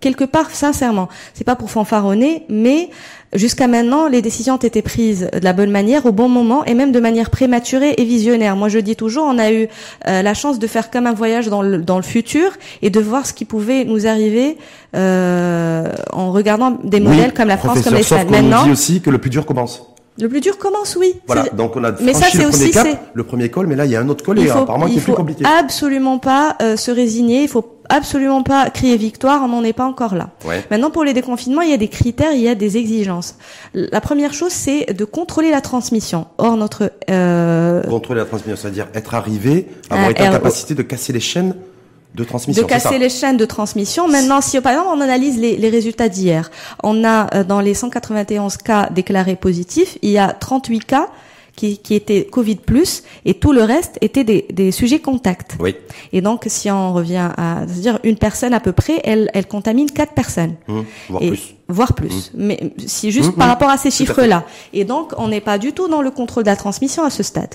Speaker 2: quelque part sincèrement, c'est pas pour fanfaronner, mais jusqu'à maintenant, les décisions ont été prises de la bonne manière, au bon moment et même de manière prématurée et visionnaire. Moi, je dis toujours, on a eu euh, la chance de faire comme un voyage dans le, dans le futur et de voir ce qui pouvait nous arriver euh, en regardant des modèles comme la France, comme l'Espagne.
Speaker 1: Maintenant, on dit aussi que le plus dur commence.
Speaker 2: Le plus dur commence, oui.
Speaker 1: Voilà, donc on a mais ça, le premier cap, le premier col, mais là il y a un autre col et apparemment qui est plus compliqué.
Speaker 2: Il faut absolument pas euh, se résigner, il faut absolument pas crier victoire, on n'en est pas encore là.
Speaker 1: Ouais.
Speaker 2: Maintenant pour les déconfinements, il y a des critères, il y a des exigences. La première chose, c'est de contrôler la transmission. Or notre
Speaker 1: euh... contrôler la transmission, c'est-à-dire être arrivé, avoir été en capacité de casser les chaînes de transmission.
Speaker 2: De casser les chaînes de transmission. Maintenant, si par exemple on analyse les, les résultats d'hier, on a euh, dans les 191 cas déclarés positifs, il y a 38 cas qui, qui étaient Covid plus et tout le reste était des, des sujets contacts.
Speaker 1: Oui.
Speaker 2: Et donc si on revient à dire une personne à peu près, elle, elle contamine quatre personnes.
Speaker 1: Mmh, voire plus.
Speaker 2: Voire plus. Mmh. Mais si juste mmh, par rapport à ces chiffres-là. Et donc on n'est pas du tout dans le contrôle de la transmission à ce stade.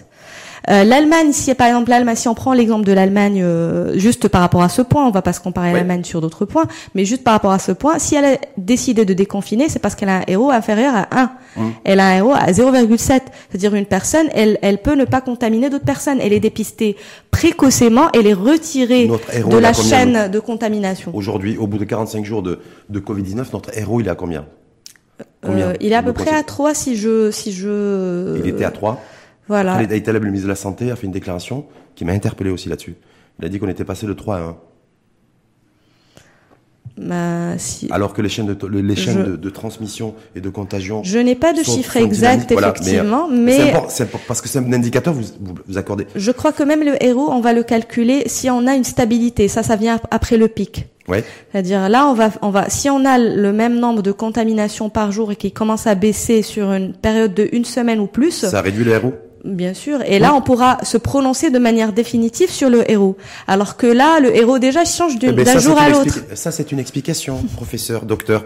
Speaker 2: Euh, L'Allemagne, si par exemple l'Allemagne, si on prend l'exemple de l'Allemagne euh, juste par rapport à ce point, on va pas se comparer à l'Allemagne sur d'autres points, mais juste par rapport à ce point, si elle a décidé de déconfiner, c'est parce qu'elle a un héros inférieur à 1. Hum. Elle a un héros à 0,7. C'est-à-dire une personne, elle, elle peut ne pas contaminer d'autres personnes. Elle est dépistée précocement, elle est retirée de la chaîne de contamination.
Speaker 1: Aujourd'hui, au bout de 45 jours de, de Covid-19, notre héros, il est à combien,
Speaker 2: euh, Il est à peu près à 3 si je... Si je...
Speaker 1: Il était à 3
Speaker 2: voilà.
Speaker 1: Khaled Aïtaleb, le ministre de la Santé, a fait une déclaration qui m'a interpellé aussi là-dessus. Il a dit qu'on était passé de 3 à 1.
Speaker 2: Bah, si...
Speaker 1: Alors que les chaînes, de, les chaînes de, transmission et de contagion.
Speaker 2: Je n'ai pas de chiffre exact, effectivement, mais.
Speaker 1: c'est parce que c'est un indicateur, vous, vous, accordez.
Speaker 2: Je crois que même le héros, on va le calculer si on a une stabilité. Ça, ça vient après le pic.
Speaker 1: Ouais.
Speaker 2: C'est-à-dire là, on va, on va, si on a le même nombre de contaminations par jour et qui commence à baisser sur une période de une semaine ou plus.
Speaker 1: Ça réduit le héros.
Speaker 2: Bien sûr. Et là, on pourra se prononcer de manière définitive sur le héros. Alors que là, le héros déjà change eh ben, d'un jour à l'autre.
Speaker 1: Ça, c'est une explication, *laughs* professeur, docteur.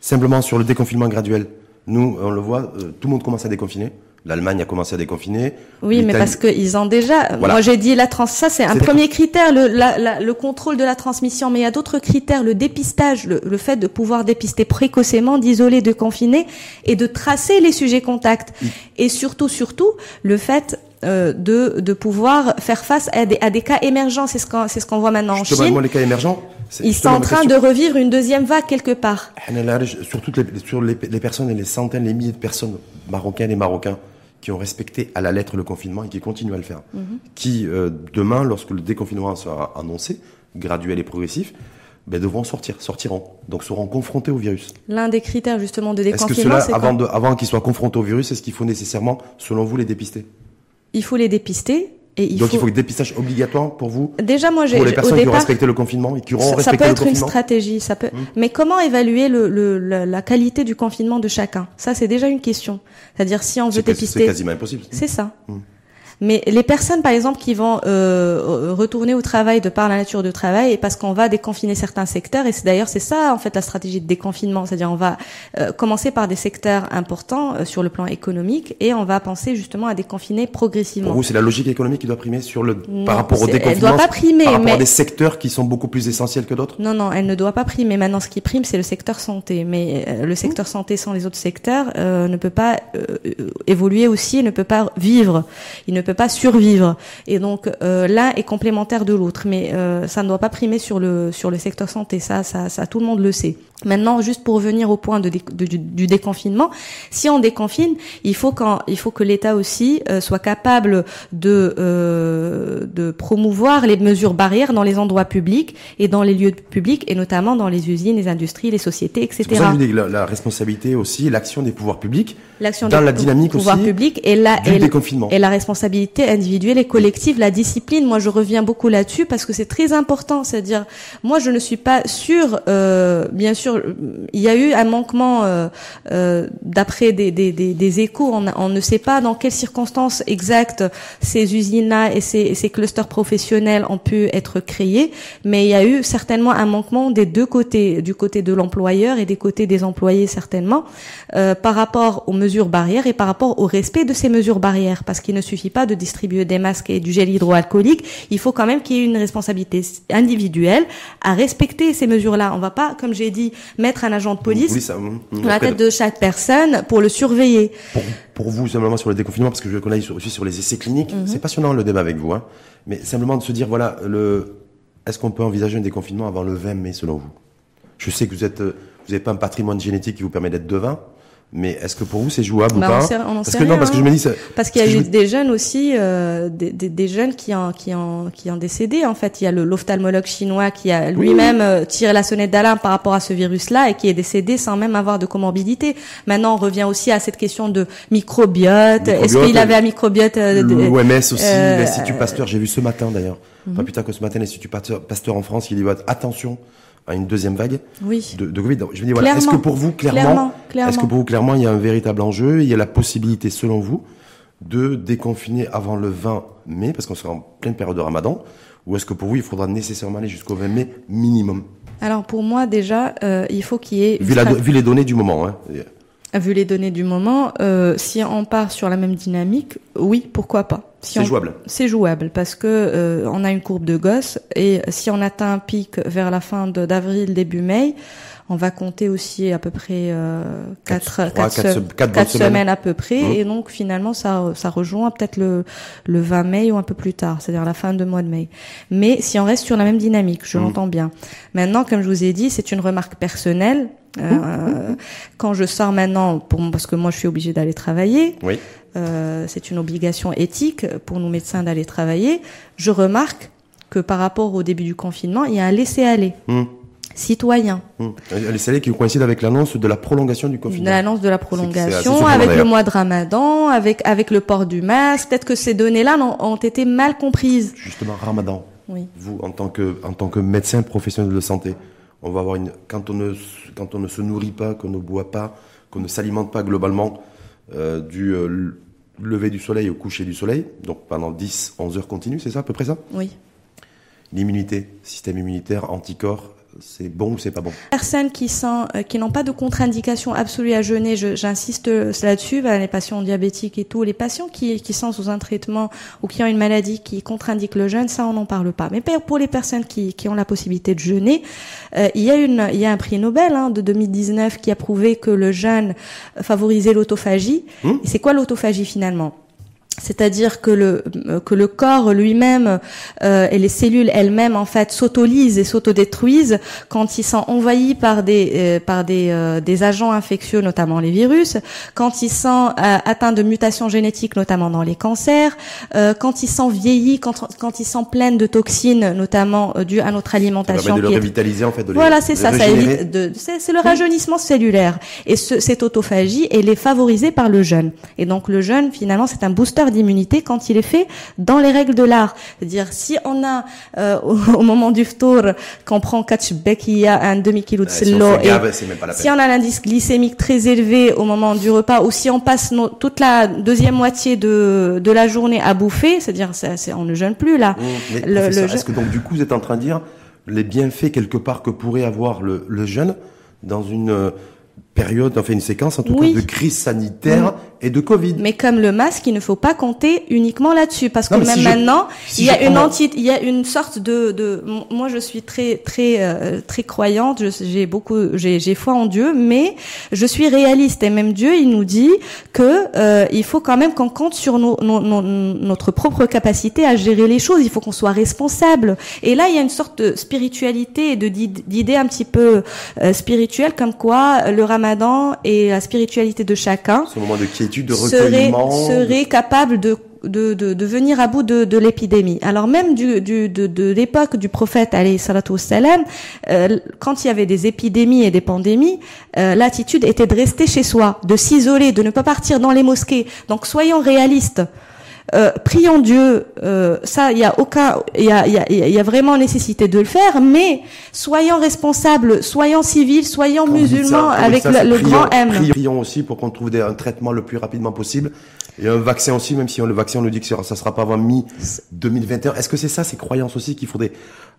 Speaker 1: Simplement sur le déconfinement graduel. Nous, on le voit, euh, tout le monde commence à déconfiner. L'Allemagne a commencé à déconfiner.
Speaker 2: Oui, mais parce qu'ils ont déjà. Moi, j'ai dit la trans. Ça, c'est un premier critère, le, la, le contrôle de la transmission. Mais il y a d'autres critères, le dépistage, le, le, fait de pouvoir dépister précocement, d'isoler, de confiner et de tracer les sujets contacts. Et surtout, surtout, le fait euh, de, de pouvoir faire face à des, à des cas émergents. C'est ce qu'on c'est ce qu'on voit maintenant en Chine.
Speaker 1: les cas émergents.
Speaker 2: Ils sont en train de revivre une deuxième vague quelque part.
Speaker 1: Sur toutes les, sur les, les personnes et les centaines, les milliers de personnes marocaines et marocains qui ont respecté à la lettre le confinement et qui continuent à le faire. Mhm. Qui, euh, demain, lorsque le déconfinement sera annoncé, graduel et progressif, ben, devront sortir, sortiront, donc seront confrontés au virus.
Speaker 2: L'un des critères justement de
Speaker 1: Est-ce que
Speaker 2: déconfinement,
Speaker 1: cela,
Speaker 2: c'est
Speaker 1: avant,
Speaker 2: quand
Speaker 1: de, avant qu'ils soient confrontés au virus, est-ce qu'il faut nécessairement, selon vous, les dépister?
Speaker 2: Il faut les dépister et il
Speaker 1: Donc
Speaker 2: faut...
Speaker 1: il faut un dépistage obligatoire pour vous,
Speaker 2: Déjà, moi, j'ai
Speaker 1: pour les
Speaker 2: au
Speaker 1: personnes qui ont respecté le confinement et qui auront
Speaker 2: ça, ça
Speaker 1: respecté
Speaker 2: peut
Speaker 1: le
Speaker 2: être une
Speaker 1: confinement.
Speaker 2: stratégie, ça peut.
Speaker 1: Mmh.
Speaker 2: Mais comment évaluer le, le- la, la qualité du confinement de chacun? Ça, c'est déjà une question. C'est-à-dire si on veut
Speaker 1: quasi- c'est
Speaker 2: dépister,
Speaker 1: quasiment impossible.
Speaker 2: c'est ça.
Speaker 1: Mmh.
Speaker 2: Mais les personnes, par exemple, qui vont euh, retourner au travail de par la nature du travail, et parce qu'on va déconfiner certains secteurs, et c'est d'ailleurs c'est ça en fait la stratégie de déconfinement, c'est-à-dire on va euh, commencer par des secteurs importants euh, sur le plan économique, et on va penser justement à déconfiner progressivement.
Speaker 1: Pour vous, c'est la logique économique qui doit primer sur le,
Speaker 2: Non,
Speaker 1: par rapport au
Speaker 2: c'est- elle
Speaker 1: déconfinement,
Speaker 2: doit pas primer,
Speaker 1: par rapport
Speaker 2: mais-
Speaker 1: à des secteurs qui sont beaucoup plus essentiels que d'autres?
Speaker 2: Non, non, elle ne doit pas primer. Maintenant, ce qui prime, c'est le secteur santé. Mais euh, le secteur santé sans les autres secteurs euh, ne peut pas euh, évoluer aussi, ne peut pas vivre, il ne peut pas survivre. Et donc euh, l'un est complémentaire de l'autre, mais euh, ça ne doit pas primer sur le sur le secteur santé. Ça, ça, ça, tout le monde le sait. Maintenant, juste pour revenir au point de, dé- de- du, du déconfinement, si on déconfine, il faut quand il faut que l'État aussi euh, soit capable de euh, de promouvoir les mesures barrières dans les endroits publics et dans les lieux publics et notamment dans les usines, les industries, les sociétés, etc.
Speaker 1: pour ça la, la responsabilité aussi, l'action des pouvoirs publics
Speaker 2: L'action
Speaker 1: dans
Speaker 2: des
Speaker 1: la dynamique
Speaker 2: pouvoirs
Speaker 1: aussi
Speaker 2: publics et la
Speaker 1: du
Speaker 2: et,
Speaker 1: déconfinement.
Speaker 2: et la responsabilité individuelle et collective, la discipline. Moi, je reviens beaucoup là-dessus parce que c'est très important. C'est-à-dire, moi, je ne suis pas sûre. euh, bien sûr, il y a eu un manquement euh, euh, d'après des, des, des, des échos. On, on ne sait pas dans quelles circonstances exactes ces usines-là et ces, ces clusters professionnels ont pu être créés, mais il y a eu certainement un manquement des deux côtés, du côté de l'employeur et des côtés des employés certainement, euh, par rapport aux mesures barrières et par rapport au respect de ces mesures barrières, parce qu'il ne suffit pas de distribuer des masques et du gel hydroalcoolique, il faut quand même qu'il y ait une responsabilité individuelle à respecter ces mesures-là. On va pas, comme j'ai dit, mettre un agent de police dans la tête de chaque personne pour le surveiller.
Speaker 1: pour, pour vous, simplement sur le déconfinement, parce que je connais aussi sur les essais cliniques,
Speaker 2: Mhm.
Speaker 1: c'est passionnant le débat avec vous, hein, mais simplement de se dire, voilà, le, est-ce qu'on peut envisager un déconfinement avant le 20 mai selon vous? Je sais que vous êtes, euh, vous n'avez pas un patrimoine génétique qui vous permet d'être devin, mais est-ce que pour vous c'est jouable
Speaker 2: Bah,
Speaker 1: ou
Speaker 2: on
Speaker 1: pas
Speaker 2: sait- on en
Speaker 1: Parce
Speaker 2: sait
Speaker 1: que non, parce que je
Speaker 2: hein.
Speaker 1: me dis, ça-
Speaker 2: Parce qu'il y a eu
Speaker 1: je-
Speaker 2: des jeunes aussi, euh, des, des, des jeunes qui en, qui en, qui en décédé. En fait, il y a le l'ophtalmologue chinois qui a lui-même euh, tiré la sonnette d'alarme par rapport à ce virus-là et qui est décédé sans même avoir de comorbidité. Maintenant, on revient aussi à cette question de microbiote. Est-ce qu'il avait un microbiote euh,
Speaker 1: L'OMS aussi,
Speaker 2: euh,
Speaker 1: l'Institut Pasteur, j'ai vu ce matin d'ailleurs,
Speaker 2: Mhm.
Speaker 1: pas plus tard que ce matin, l'Institut Pasteur, en France, qui dit, voilà, attention à une deuxième vague
Speaker 2: Oui.
Speaker 1: de, de Covid. Donc, Je me dis, voilà, est-ce que pour vous, clairement, est-ce que pour vous, clairement, il y a un véritable enjeu, il y a la possibilité, selon vous, de déconfiner avant le 20 mai, parce qu'on sera en pleine période de ramadan, ou est-ce que pour vous, il faudra nécessairement aller jusqu'au 20 mai minimum,
Speaker 2: Alors pour moi déjà, euh, il faut qu'il y ait
Speaker 1: vu, la, vu les données du moment hein.
Speaker 2: Vu les données du moment, euh, si on part sur la même dynamique, oui, pourquoi pas. Si
Speaker 1: C'est jouable.
Speaker 2: C'est jouable parce que euh, on a une courbe de gosse et si on atteint un pic vers la fin d'avril début mai, on va compter aussi à peu près euh, quatre,
Speaker 1: Quatre- trois,
Speaker 2: quatre,
Speaker 1: quatre
Speaker 2: se-
Speaker 1: se- quatre bonnes
Speaker 2: quatre
Speaker 1: semaines.
Speaker 2: semaines à peu près
Speaker 1: Mhm.
Speaker 2: et donc finalement ça ça rejoint peut-être le le 20 mai ou un peu plus tard, c'est-à-dire la fin de mois de mai. Mais si on reste sur la même dynamique, je
Speaker 1: Mhm.
Speaker 2: l'entends bien. Maintenant, comme je vous ai dit, c'est une remarque personnelle. Euh, quand je sors maintenant, pour, parce que moi je suis obligée d'aller travailler,
Speaker 1: Oui.
Speaker 2: euh, c'est une obligation éthique pour nous médecins d'aller travailler. Je remarque que par rapport au début du confinement, il y a un laisser-aller
Speaker 1: Hum,
Speaker 2: citoyen.
Speaker 1: hum. Qui coïncident avec l'annonce de la prolongation du confinement.
Speaker 2: L'annonce de la
Speaker 1: C'est- c'est
Speaker 2: prolongation, avec le mois de Ramadan, avec avec le port du masque. Peut-être que ces données-là ont, ont été mal comprises.
Speaker 1: Justement, ramadan.
Speaker 2: Oui.
Speaker 1: vous, en tant que, en tant que médecin professionnel de santé, on va avoir une, quand on ne, quand on ne se nourrit pas, qu'on ne boit pas, qu'on ne s'alimente pas globalement, euh, du euh, lever du soleil au coucher du soleil, donc pendant 10, 11 heures continues, c'est ça, à peu près ça?
Speaker 2: Oui.
Speaker 1: L'immunité, système immunitaire, anticorps, c'est bon ou c'est pas bon?
Speaker 2: Personnes qui sont euh, qui n'ont pas de contre-indication absolue à jeûner, je- j'insiste euh, là-dessus, bah, les patients diabétiques et tout, les patients qui, qui sont sous un traitement ou qui ont une maladie qui contre-indique le jeûne, ça on n'en parle pas. Mais pour les personnes qui, qui ont la possibilité de jeûner, euh, il y a une il y a un prix Nobel hein, de 2019 qui a prouvé que le jeûne favorisait l'autophagie. Et c'est quoi l'autophagie finalement? C'est-à-dire que le que le corps lui-même euh, et les cellules elles-mêmes en fait s'autolisent et s'autodétruisent quand ils sont envahis par des euh, par des euh, des agents infectieux notamment les virus, quand ils sont euh, atteints de mutations génétiques notamment dans les cancers, quand ils sont vieillis, quand quand ils sont pleins de toxines notamment dues à notre alimentation.
Speaker 1: Ça de le revitaliser en fait. De
Speaker 2: voilà, c'est ça, ça c'est le rajeunissement cellulaire et ce, cette autophagie elle est favorisée par le jeûne et donc le jeûne finalement c'est un booster d'immunité quand il est fait dans les règles de l'art. C'est-à-dire si on a euh, *laughs* au, moment du tour qu'on prend catchback, il y a un demi kilo de
Speaker 1: sello
Speaker 2: si, on, si on a l'indice glycémique très élevé au moment du repas ou si on passe toute la deuxième moitié de, de la journée à bouffer, c'est-à-dire c'est, on ne jeûne plus là.
Speaker 1: Mmh, le, est-ce que donc du coup vous êtes en train de dire les bienfaits quelque part que pourrait avoir le, le jeûne dans une période, enfin une séquence en tout cas de crise sanitaire et de Covid.
Speaker 2: Mais comme le masque, il ne faut pas compter uniquement là-dessus parce que même maintenant, il y a une entité, il y a une sorte de, de moi je suis très très euh, très croyante, j'ai beaucoup j'ai j'ai foi en Dieu, mais je suis réaliste. Et même Dieu, il nous dit que euh, il faut quand même qu'on compte sur nos, nos, notre propre capacité à gérer les choses, il faut qu'on soit responsable. Et là, il y a une sorte de spiritualité et de d'idées un petit peu euh, spirituelles comme quoi le ramadan et la spiritualité de chacun.
Speaker 1: Ce moment de quiétude, de
Speaker 2: recueillement. Serait, serait capable de de, de, de, venir à bout de, de l'épidémie. Alors même du, du, de, de l'époque du prophète alayhi salatu salam, euh, quand il y avait des épidémies et des pandémies, euh, l'attitude était de rester chez soi, de s'isoler, de ne pas partir dans les mosquées. Donc soyons réalistes. Euh, prions Dieu, euh, ça, il y a aucun, il y a, y, a, y a, vraiment nécessité de le faire, mais soyons responsables, soyons civils, soyons musulmans avec le, grand M.
Speaker 1: Prions aussi pour qu'on trouve des, un traitement le plus rapidement possible et un vaccin aussi, même si on, le vaccin on nous dit que ça sera pas avant mi 2021. Est-ce que c'est ça, ces croyances aussi qu'il faudrait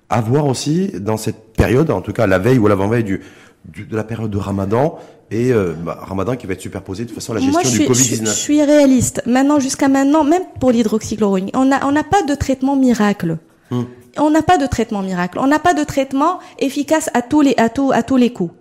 Speaker 1: avoir aussi dans cette période, en tout cas la veille ou l'avant-veille du, de la période de Ramadan et euh, bah, Ramadan qui va être superposé de toute façon la gestion du Covid-19.
Speaker 2: Je, je suis réaliste. Maintenant, jusqu'à maintenant, même pour l'hydroxychloroquine, on n'a on n'a pas de traitement miracle. Hmm. On n'a pas de traitement miracle. On n'a pas de traitement efficace à tous les à tous à tous les coups.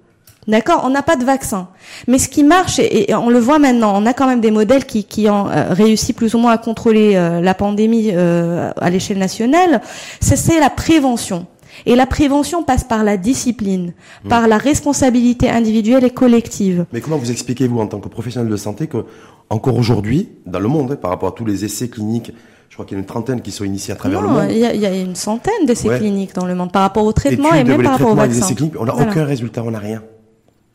Speaker 2: D'accord? On n'a pas de vaccin. Mais ce qui marche, et, on le voit maintenant, on a quand même des modèles qui, qui ont euh, réussi plus ou moins à contrôler euh, la pandémie à l'échelle nationale, c'est la prévention. Et la prévention passe par la discipline, mmh. par la responsabilité individuelle et collective.
Speaker 1: Mais comment vous expliquez-vous en tant que professionnel de santé que encore aujourd'hui, dans le monde, hein, par rapport à tous les essais cliniques, je crois qu'il y a une trentaine qui sont initiés à travers le monde.
Speaker 2: Il y, a, il y a une centaine d'essais cliniques dans le monde par rapport au traitement et même par rapport au vaccin.
Speaker 1: on n'a aucun résultat, on n'a rien.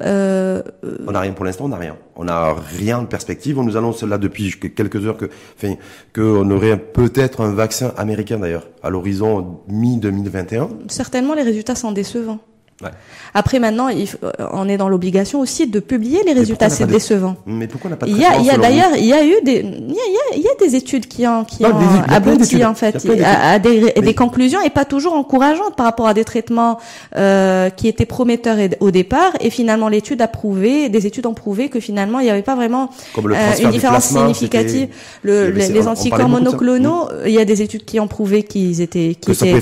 Speaker 2: Euh,
Speaker 1: on n'a rien pour l'instant, on n'a rien. On n'a rien de perspective. On nous annonce là depuis quelques heures que, enfin, qu'on aurait peut-être un vaccin américain d'ailleurs à l'horizon mi 2021.
Speaker 2: Certainement, les résultats sont décevants. Après maintenant, il, on est dans l'obligation aussi de publier les résultats. C'est décevant.
Speaker 1: Mais pourquoi on n'a pas de
Speaker 2: Il y a, y a d'ailleurs, il y a eu des, il y a, il y a des études qui ont, qui ont abouti en fait à, des, des, conclusions et pas toujours encourageantes par rapport à des traitements euh, qui étaient prometteurs au départ. Et finalement l'étude a prouvé, des études ont prouvé que finalement il n'y avait pas vraiment euh, une différence significative. Le, les, anticorps monoclonaux, il y a des études qui ont prouvé qu'ils étaient,
Speaker 1: qu'ils étaient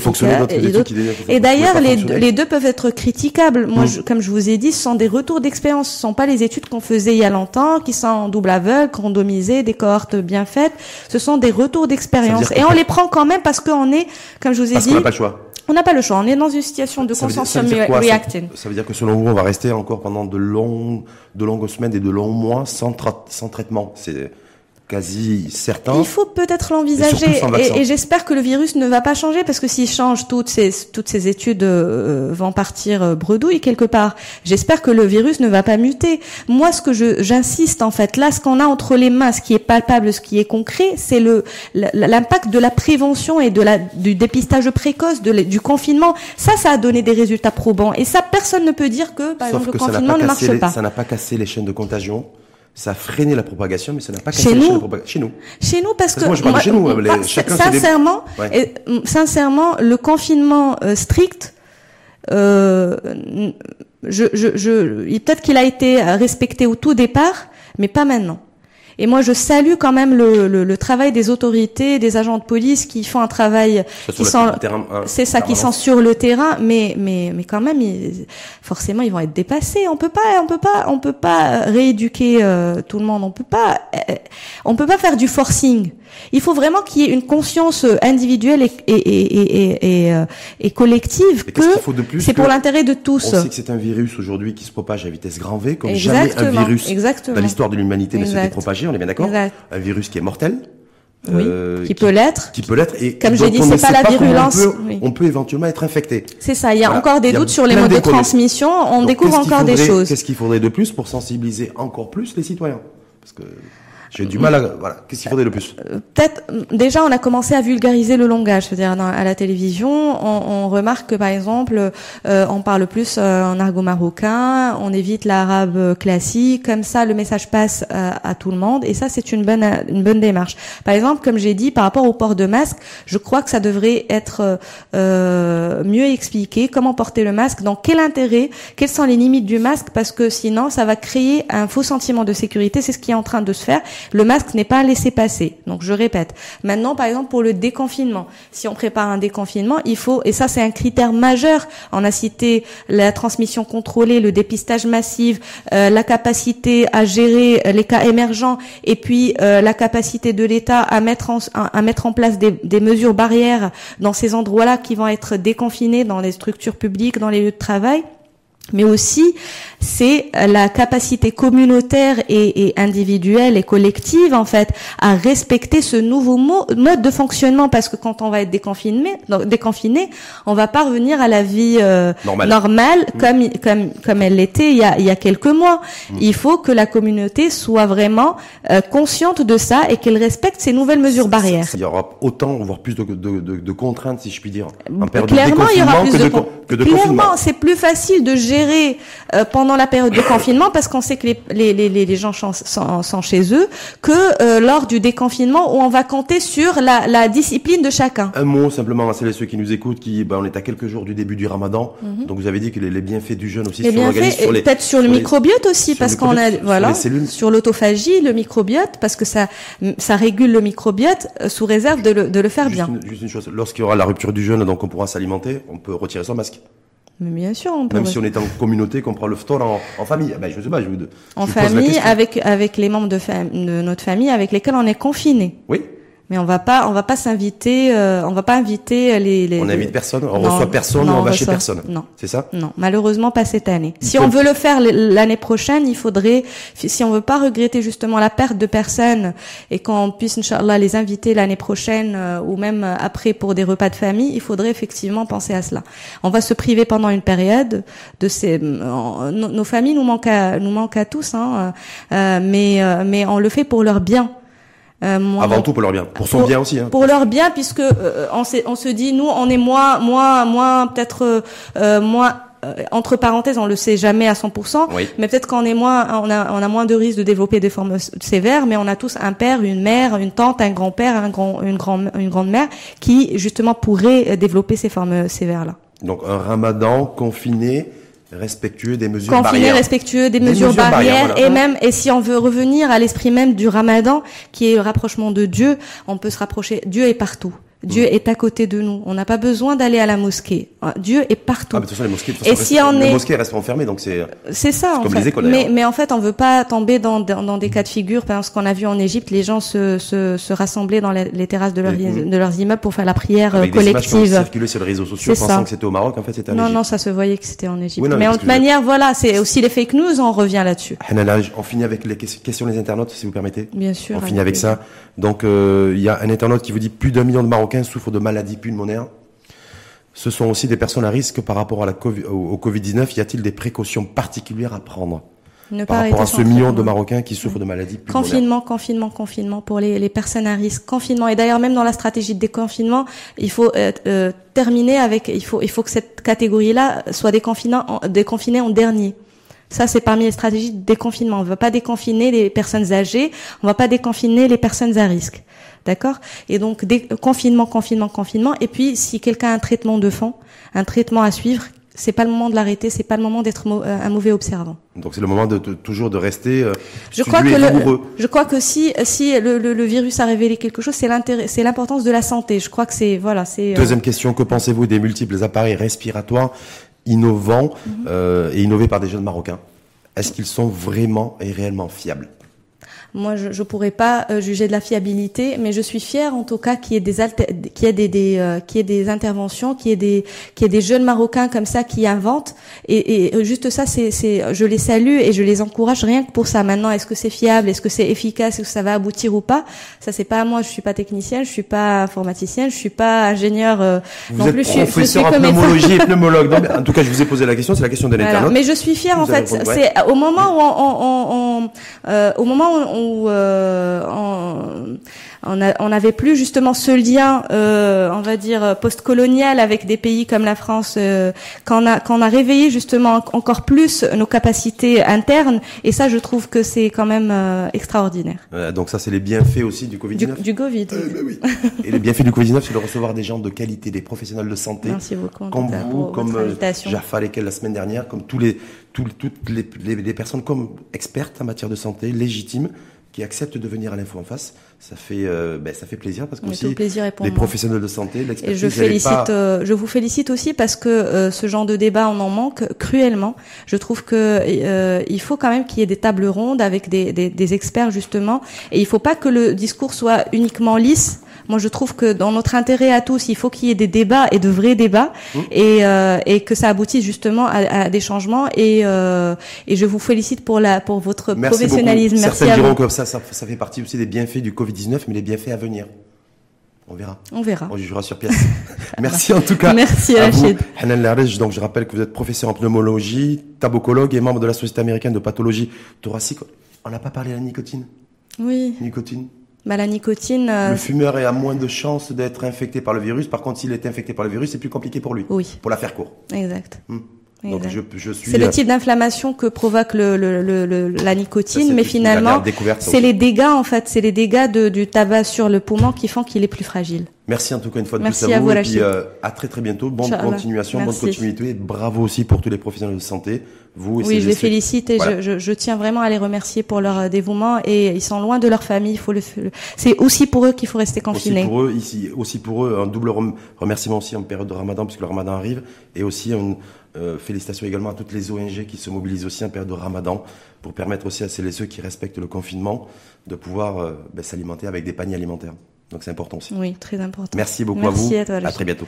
Speaker 2: et, et d'ailleurs les, les deux peuvent être critiquables. Moi, mm. comme je vous ai dit, ce sont des retours d'expérience. Ce sont pas les études qu'on faisait il y a longtemps, qui sont en double aveugle, randomisées, des cohortes bien faites. Ce sont des retours d'expérience. Et on les prend quand même parce qu'on est, comme je vous ai
Speaker 1: parce
Speaker 2: dit...
Speaker 1: Qu'on n'a pas le choix.
Speaker 2: On n'a pas le choix. On est dans une situation de consensus reacting.
Speaker 1: Ça, veut dire que selon vous, on va rester encore pendant de longues, de longues semaines et de longs mois sans, sans traitement. C'est quasi certain.
Speaker 2: Il faut peut-être l'envisager et, et j'espère que le virus ne va pas changer parce que s'il change, toutes ces toutes ces études euh, vont partir euh, bredouille quelque part. J'espère que le virus ne va pas muter. Moi, ce que je j'insiste en fait, là, ce qu'on a entre les mains, ce qui est palpable, ce qui est concret, c'est le l'impact de la prévention et de la du dépistage précoce, de, du confinement. Ça, ça a donné des résultats probants et ça, personne ne peut dire que par exemple le confinement ne marche pas.
Speaker 1: Ça n'a pas cassé les chaînes de contagion ça a freiné la propagation, mais ça n'a pas cassé chez la propagation. Chez nous.
Speaker 2: Chez nous, parce, que,
Speaker 1: moi, je parle de chez nous. Les, chacun
Speaker 2: sincèrement, et, sincèrement, le confinement euh, strict, euh, je, je, je, peut-être qu'il a été respecté au tout départ, mais pas maintenant. Et moi, je salue quand même le, le, le, travail des autorités, des agents de police qui font un travail qui sont, c'est ça, qui sont sur le terrain, mais mais mais quand même, forcément, ils vont être dépassés. On peut pas, on peut pas, on peut pas rééduquer euh, tout le monde. On peut pas, euh, on peut pas faire du forcing. Il faut vraiment qu'il y ait une conscience individuelle et, et, et, et, et collective que c'est pour l'intérêt de tous.
Speaker 1: On sait que c'est un virus aujourd'hui qui se propage à vitesse grand V, comme jamais un virus dans l'histoire de l'humanité ne s'était propagé. On est bien d'accord Un virus qui est mortel.
Speaker 2: Oui, euh, qui peut l'être.
Speaker 1: Qui peut l'être. Et
Speaker 2: comme j'ai dit, c'est pas la virulence.
Speaker 1: On peut, on peut, éventuellement être infecté.
Speaker 2: C'est ça. Il y a encore des doutes sur les modes de transmission. On découvre encore des choses.
Speaker 1: Qu'est-ce qu'il faudrait de plus pour sensibiliser encore plus les citoyens? Parce que j'ai du mal à voilà. Qu'est-ce qu'il faudrait le plus
Speaker 2: euh, Peut-être déjà on a commencé à vulgariser le langage, c'est-à-dire à la télévision, on, on, remarque que par exemple euh, on parle plus euh, en argot marocain, on évite l'arabe classique, comme ça le message passe à, tout le monde et ça c'est une bonne une bonne démarche. Par exemple, comme j'ai dit par rapport au port de masque, je crois que ça devrait être mieux expliqué comment porter le masque, dans quel intérêt, quelles sont les limites du masque parce que sinon ça va créer un faux sentiment de sécurité, c'est ce qui est en train de se faire le masque n'est pas laissé passer. Donc je répète. Maintenant, par exemple, pour le déconfinement, si on prépare un déconfinement, il faut, et ça c'est un critère majeur, on a cité la transmission contrôlée, le dépistage massif, euh, la capacité à gérer les cas émergents, et puis euh, la capacité de l'État à mettre en, à, mettre en place des, des mesures barrières dans ces endroits-là qui vont être déconfinés dans les structures publiques, dans les lieux de travail mais aussi c'est la capacité communautaire et, et, individuelle et collective en fait à respecter ce nouveau mode de fonctionnement parce que quand on va être déconfiné, déconfiné, on va pas revenir à la vie euh, normale mm. comme comme comme elle l'était il y a il y a quelques mois. Mm. Il faut que la communauté soit vraiment euh, consciente de ça et qu'elle respecte ces nouvelles mesures barrières.
Speaker 1: Il y aura autant voire plus de, de, de, de contraintes si je puis dire
Speaker 2: en période Clairement, il y aura plus de, que de Clairement, c'est plus facile de gérer euh, pendant la période de *coughs* confinement parce qu'on sait que les, les, les, les gens sont, chez eux que euh, lors du déconfinement où on va compter sur la, la discipline de chacun.
Speaker 1: Un mot simplement à celles et ceux qui nous écoutent, qui ben, on est à quelques jours du début du Ramadan, mhm. donc vous avez dit que les, bienfaits du jeûne aussi
Speaker 2: les sur l'organisme, peut-être sur le microbiote aussi parce qu'on a voilà sur l'autophagie, le microbiote parce que ça ça régule le microbiote euh, sous réserve de le, de le faire bien.
Speaker 1: juste une chose, lorsqu'il y aura la rupture du jeûne, donc on pourra s'alimenter, on peut retirer son masque.
Speaker 2: Mais bien sûr, on peut.
Speaker 1: Même si on est en communauté, qu'on prend le phton en, en, famille. Ben, je sais pas, je vous,
Speaker 2: En famille, avec, avec les membres de, de notre famille avec lesquels on est confiné.
Speaker 1: Oui.
Speaker 2: Mais on va pas, on va pas s'inviter, euh, on va pas inviter les. les
Speaker 1: on invite personne, on reçoit personne, on, va chez personne.
Speaker 2: Non,
Speaker 1: c'est ça?
Speaker 2: Non, malheureusement pas cette année. Si on veut le faire l'année prochaine, il faudrait, si on veut pas regretter justement la perte de personnes et qu'on puisse, inchallah, les inviter l'année prochaine euh, ou même après pour des repas de famille, il faudrait effectivement penser à cela. On va se priver pendant une période de ces, euh, nos, familles nous manquent à, nous manquent à tous, hein, mais mais on le fait pour leur bien.
Speaker 1: Euh, Avant tout pour leur bien, pour son bien aussi. Hein.
Speaker 2: Pour leur bien, puisque euh, on, on, se dit, nous, on est moins, moins, moins, peut-être euh, moins. entre parenthèses, on le sait jamais à 100%, mais peut-être qu'on est moins, on a, on a moins de risques de développer des formes sévères, mais on a tous un père, une mère, une tante, un grand-père, un grand, une grand, une grande-mère qui justement pourrait développer ces formes sévères là.
Speaker 1: Donc un Ramadan confiné respectueux des mesures
Speaker 2: Confiné,
Speaker 1: barrières.
Speaker 2: respectueux des, mesures, barrières, et même et si on veut revenir à l'esprit même du Ramadan qui est le rapprochement de Dieu, on peut se rapprocher Dieu est partout. Dieu mm. est à côté de nous. On n'a pas besoin d'aller à la mosquée. Ah, Dieu est partout.
Speaker 1: Ah, mais de toute façon, les mosquées, de toute façon, et si on les mosquées restent enfermées, donc c'est.
Speaker 2: C'est ça.
Speaker 1: Comme
Speaker 2: fait.
Speaker 1: les écoles.
Speaker 2: Mais, mais en fait, on veut pas tomber dans, dans, dans des cas de figure. Parce qu'on a vu en Égypte, les gens se, se, se rassemblaient dans les, terrasses de, leur, de leurs immeubles pour faire la prière
Speaker 1: Avec
Speaker 2: collective. Des
Speaker 1: circulé sur les réseaux sociaux, pensant que c'était au Maroc. En fait, c'était en
Speaker 2: Non, non, ça se voyait que c'était en Égypte. mais en toute manière, voilà, c'est aussi les fake news. On revient là-dessus.
Speaker 1: On finit avec les questions des internautes, si vous permettez.
Speaker 2: Bien sûr.
Speaker 1: On finit avec ça. Donc, euh, il y a un internaute qui vous dit plus d'un million de Marocains souffrent de maladies pulmonaires. Ce sont aussi des personnes à risque par rapport à la COVID, au Covid-19. Y a-t-il des précautions particulières à prendre ne par rapport à ce million de Marocains qui souffrent de maladies pulmonaires.
Speaker 2: Confinement, confinement, confinement pour les, les, personnes à risque. Confinement. Et d'ailleurs, même dans la stratégie de déconfinement, il faut euh, euh terminer avec, il faut, il faut que cette catégorie-là soit déconfinée en, déconfinée en dernier. Ça, c'est parmi les stratégies de déconfinement. On ne va pas déconfiner les personnes âgées, on ne va pas déconfiner les personnes à risque. D'accord? Et donc, confinement, confinement, confinement. Et puis, si quelqu'un a un traitement de fond, un traitement à suivre, c'est pas le moment de l'arrêter, c'est pas le moment d'être euh, un mauvais observant.
Speaker 1: Donc c'est le moment de, toujours de rester. Euh,
Speaker 2: je crois que le, je crois que si si le, le, virus a révélé quelque chose, c'est l'intérêt, c'est l'importance de la santé. Je crois que c'est voilà, c'est.
Speaker 1: Euh, Deuxième question, que pensez-vous des multiples appareils respiratoires innovants mhm. euh, et innovés par des jeunes marocains? Est-ce qu'ils sont vraiment et réellement fiables?
Speaker 2: Moi, je ne pourrais pas euh, juger de la fiabilité, mais je suis fière en tout cas qu'il y ait des qu'il y ait des, des euh, qu'il y ait des interventions, qu'il y ait des qu'il y ait des jeunes Marocains comme ça qui inventent. Et, et juste ça, c'est c'est je les salue et je les encourage rien que pour ça. Maintenant, est-ce que c'est fiable, est-ce que c'est efficace, est-ce que ça va aboutir ou pas? Ça, c'est pas à moi. Je suis pas technicienne, je suis pas informaticienne, je suis pas ingénieur euh,
Speaker 1: vous non êtes plus. Professeur je suis, en pneumologie et pneumologue. en tout cas, je vous ai posé la question. C'est la question de l'internaute.
Speaker 2: Mais je suis fière en fait. C'est au moment où on, on, on, euh, au moment où on où euh, on, on n'avait plus justement ce lien, euh, on va dire post-colonial avec des pays comme la France, euh, quand on a quand on a réveillé justement encore plus nos capacités internes. Et ça, je trouve que c'est quand même extraordinaire.
Speaker 1: donc ça, c'est les bienfaits aussi du Covid 19.
Speaker 2: Du, Covid.
Speaker 1: Ben oui. *laughs* Et les bienfaits du Covid 19, c'est de recevoir des gens de qualité, des professionnels de santé, comme vous, comme Jaffa lesquels la semaine dernière, comme tous les toutes les, les, personnes comme expertes en matière de santé, légitimes, qui acceptent de venir à l'info en face. Ça fait, euh, ben, ça fait plaisir parce que aussi les professionnels de santé, l'expertise.
Speaker 2: Et je félicite, euh, je vous félicite aussi parce que euh, ce genre de débat on en manque cruellement. Je trouve que il faut quand même qu'il y ait des tables rondes avec des, des, des experts justement, et il faut pas que le discours soit uniquement lisse moi, je trouve que dans notre intérêt à tous, il faut qu'il y ait des débats et de vrais débats mmh. et, euh, et que ça aboutisse justement à, à des changements. Et, euh, et je vous félicite pour la pour votre professionnalisme.
Speaker 1: Merci Certains diront que ça, ça, ça fait partie aussi des bienfaits du Covid 19, mais les bienfaits à venir. On verra.
Speaker 2: On verra.
Speaker 1: On jugera sur pièce. *laughs* Merci en tout cas.
Speaker 2: Merci à Rachid.
Speaker 1: Hanan donc je rappelle que vous êtes professeur en pneumologie, tabocologue et membre de la Société américaine de pathologie thoracique. On n'a pas parlé de la nicotine?
Speaker 2: Oui.
Speaker 1: Nicotine?
Speaker 2: Bah, la nicotine. Euh,
Speaker 1: le fumeur a moins de chances d'être infecté par le virus. Par contre, s'il est infecté par le virus, c'est plus compliqué pour lui.
Speaker 2: Oui.
Speaker 1: Pour la faire court.
Speaker 2: Exact. Hmm.
Speaker 1: Donc je, je suis.
Speaker 2: C'est le euh, type d'inflammation que provoque le, le, le, la nicotine, mais finalement, c'est les dégâts en fait, c'est les dégâts de, du tabac sur le poumon qui font qu'il est plus fragile.
Speaker 1: Merci en tout cas une fois de plus à vous, et puis euh, à très très bientôt. Bonne continuation, bonne continuité. bravo aussi pour tous les professionnels de santé. Vous
Speaker 2: oui, je les félicite et je, je, je, tiens vraiment à les remercier pour leur euh, dévouement et ils sont loin de leur famille. Il faut le, c'est aussi pour eux qu'il faut rester confinés.
Speaker 1: Aussi pour eux, ici, aussi pour eux, un double remerciement aussi en période de Ramadan puisque le Ramadan arrive et aussi une euh, félicitations également à toutes les ONG qui se mobilisent aussi en période de Ramadan pour permettre aussi à celles et ceux qui respectent le confinement de pouvoir euh, ben, s'alimenter avec des paniers alimentaires. Donc c'est important aussi.
Speaker 2: Oui, très important.
Speaker 1: Merci beaucoup à vous. À, à très bientôt.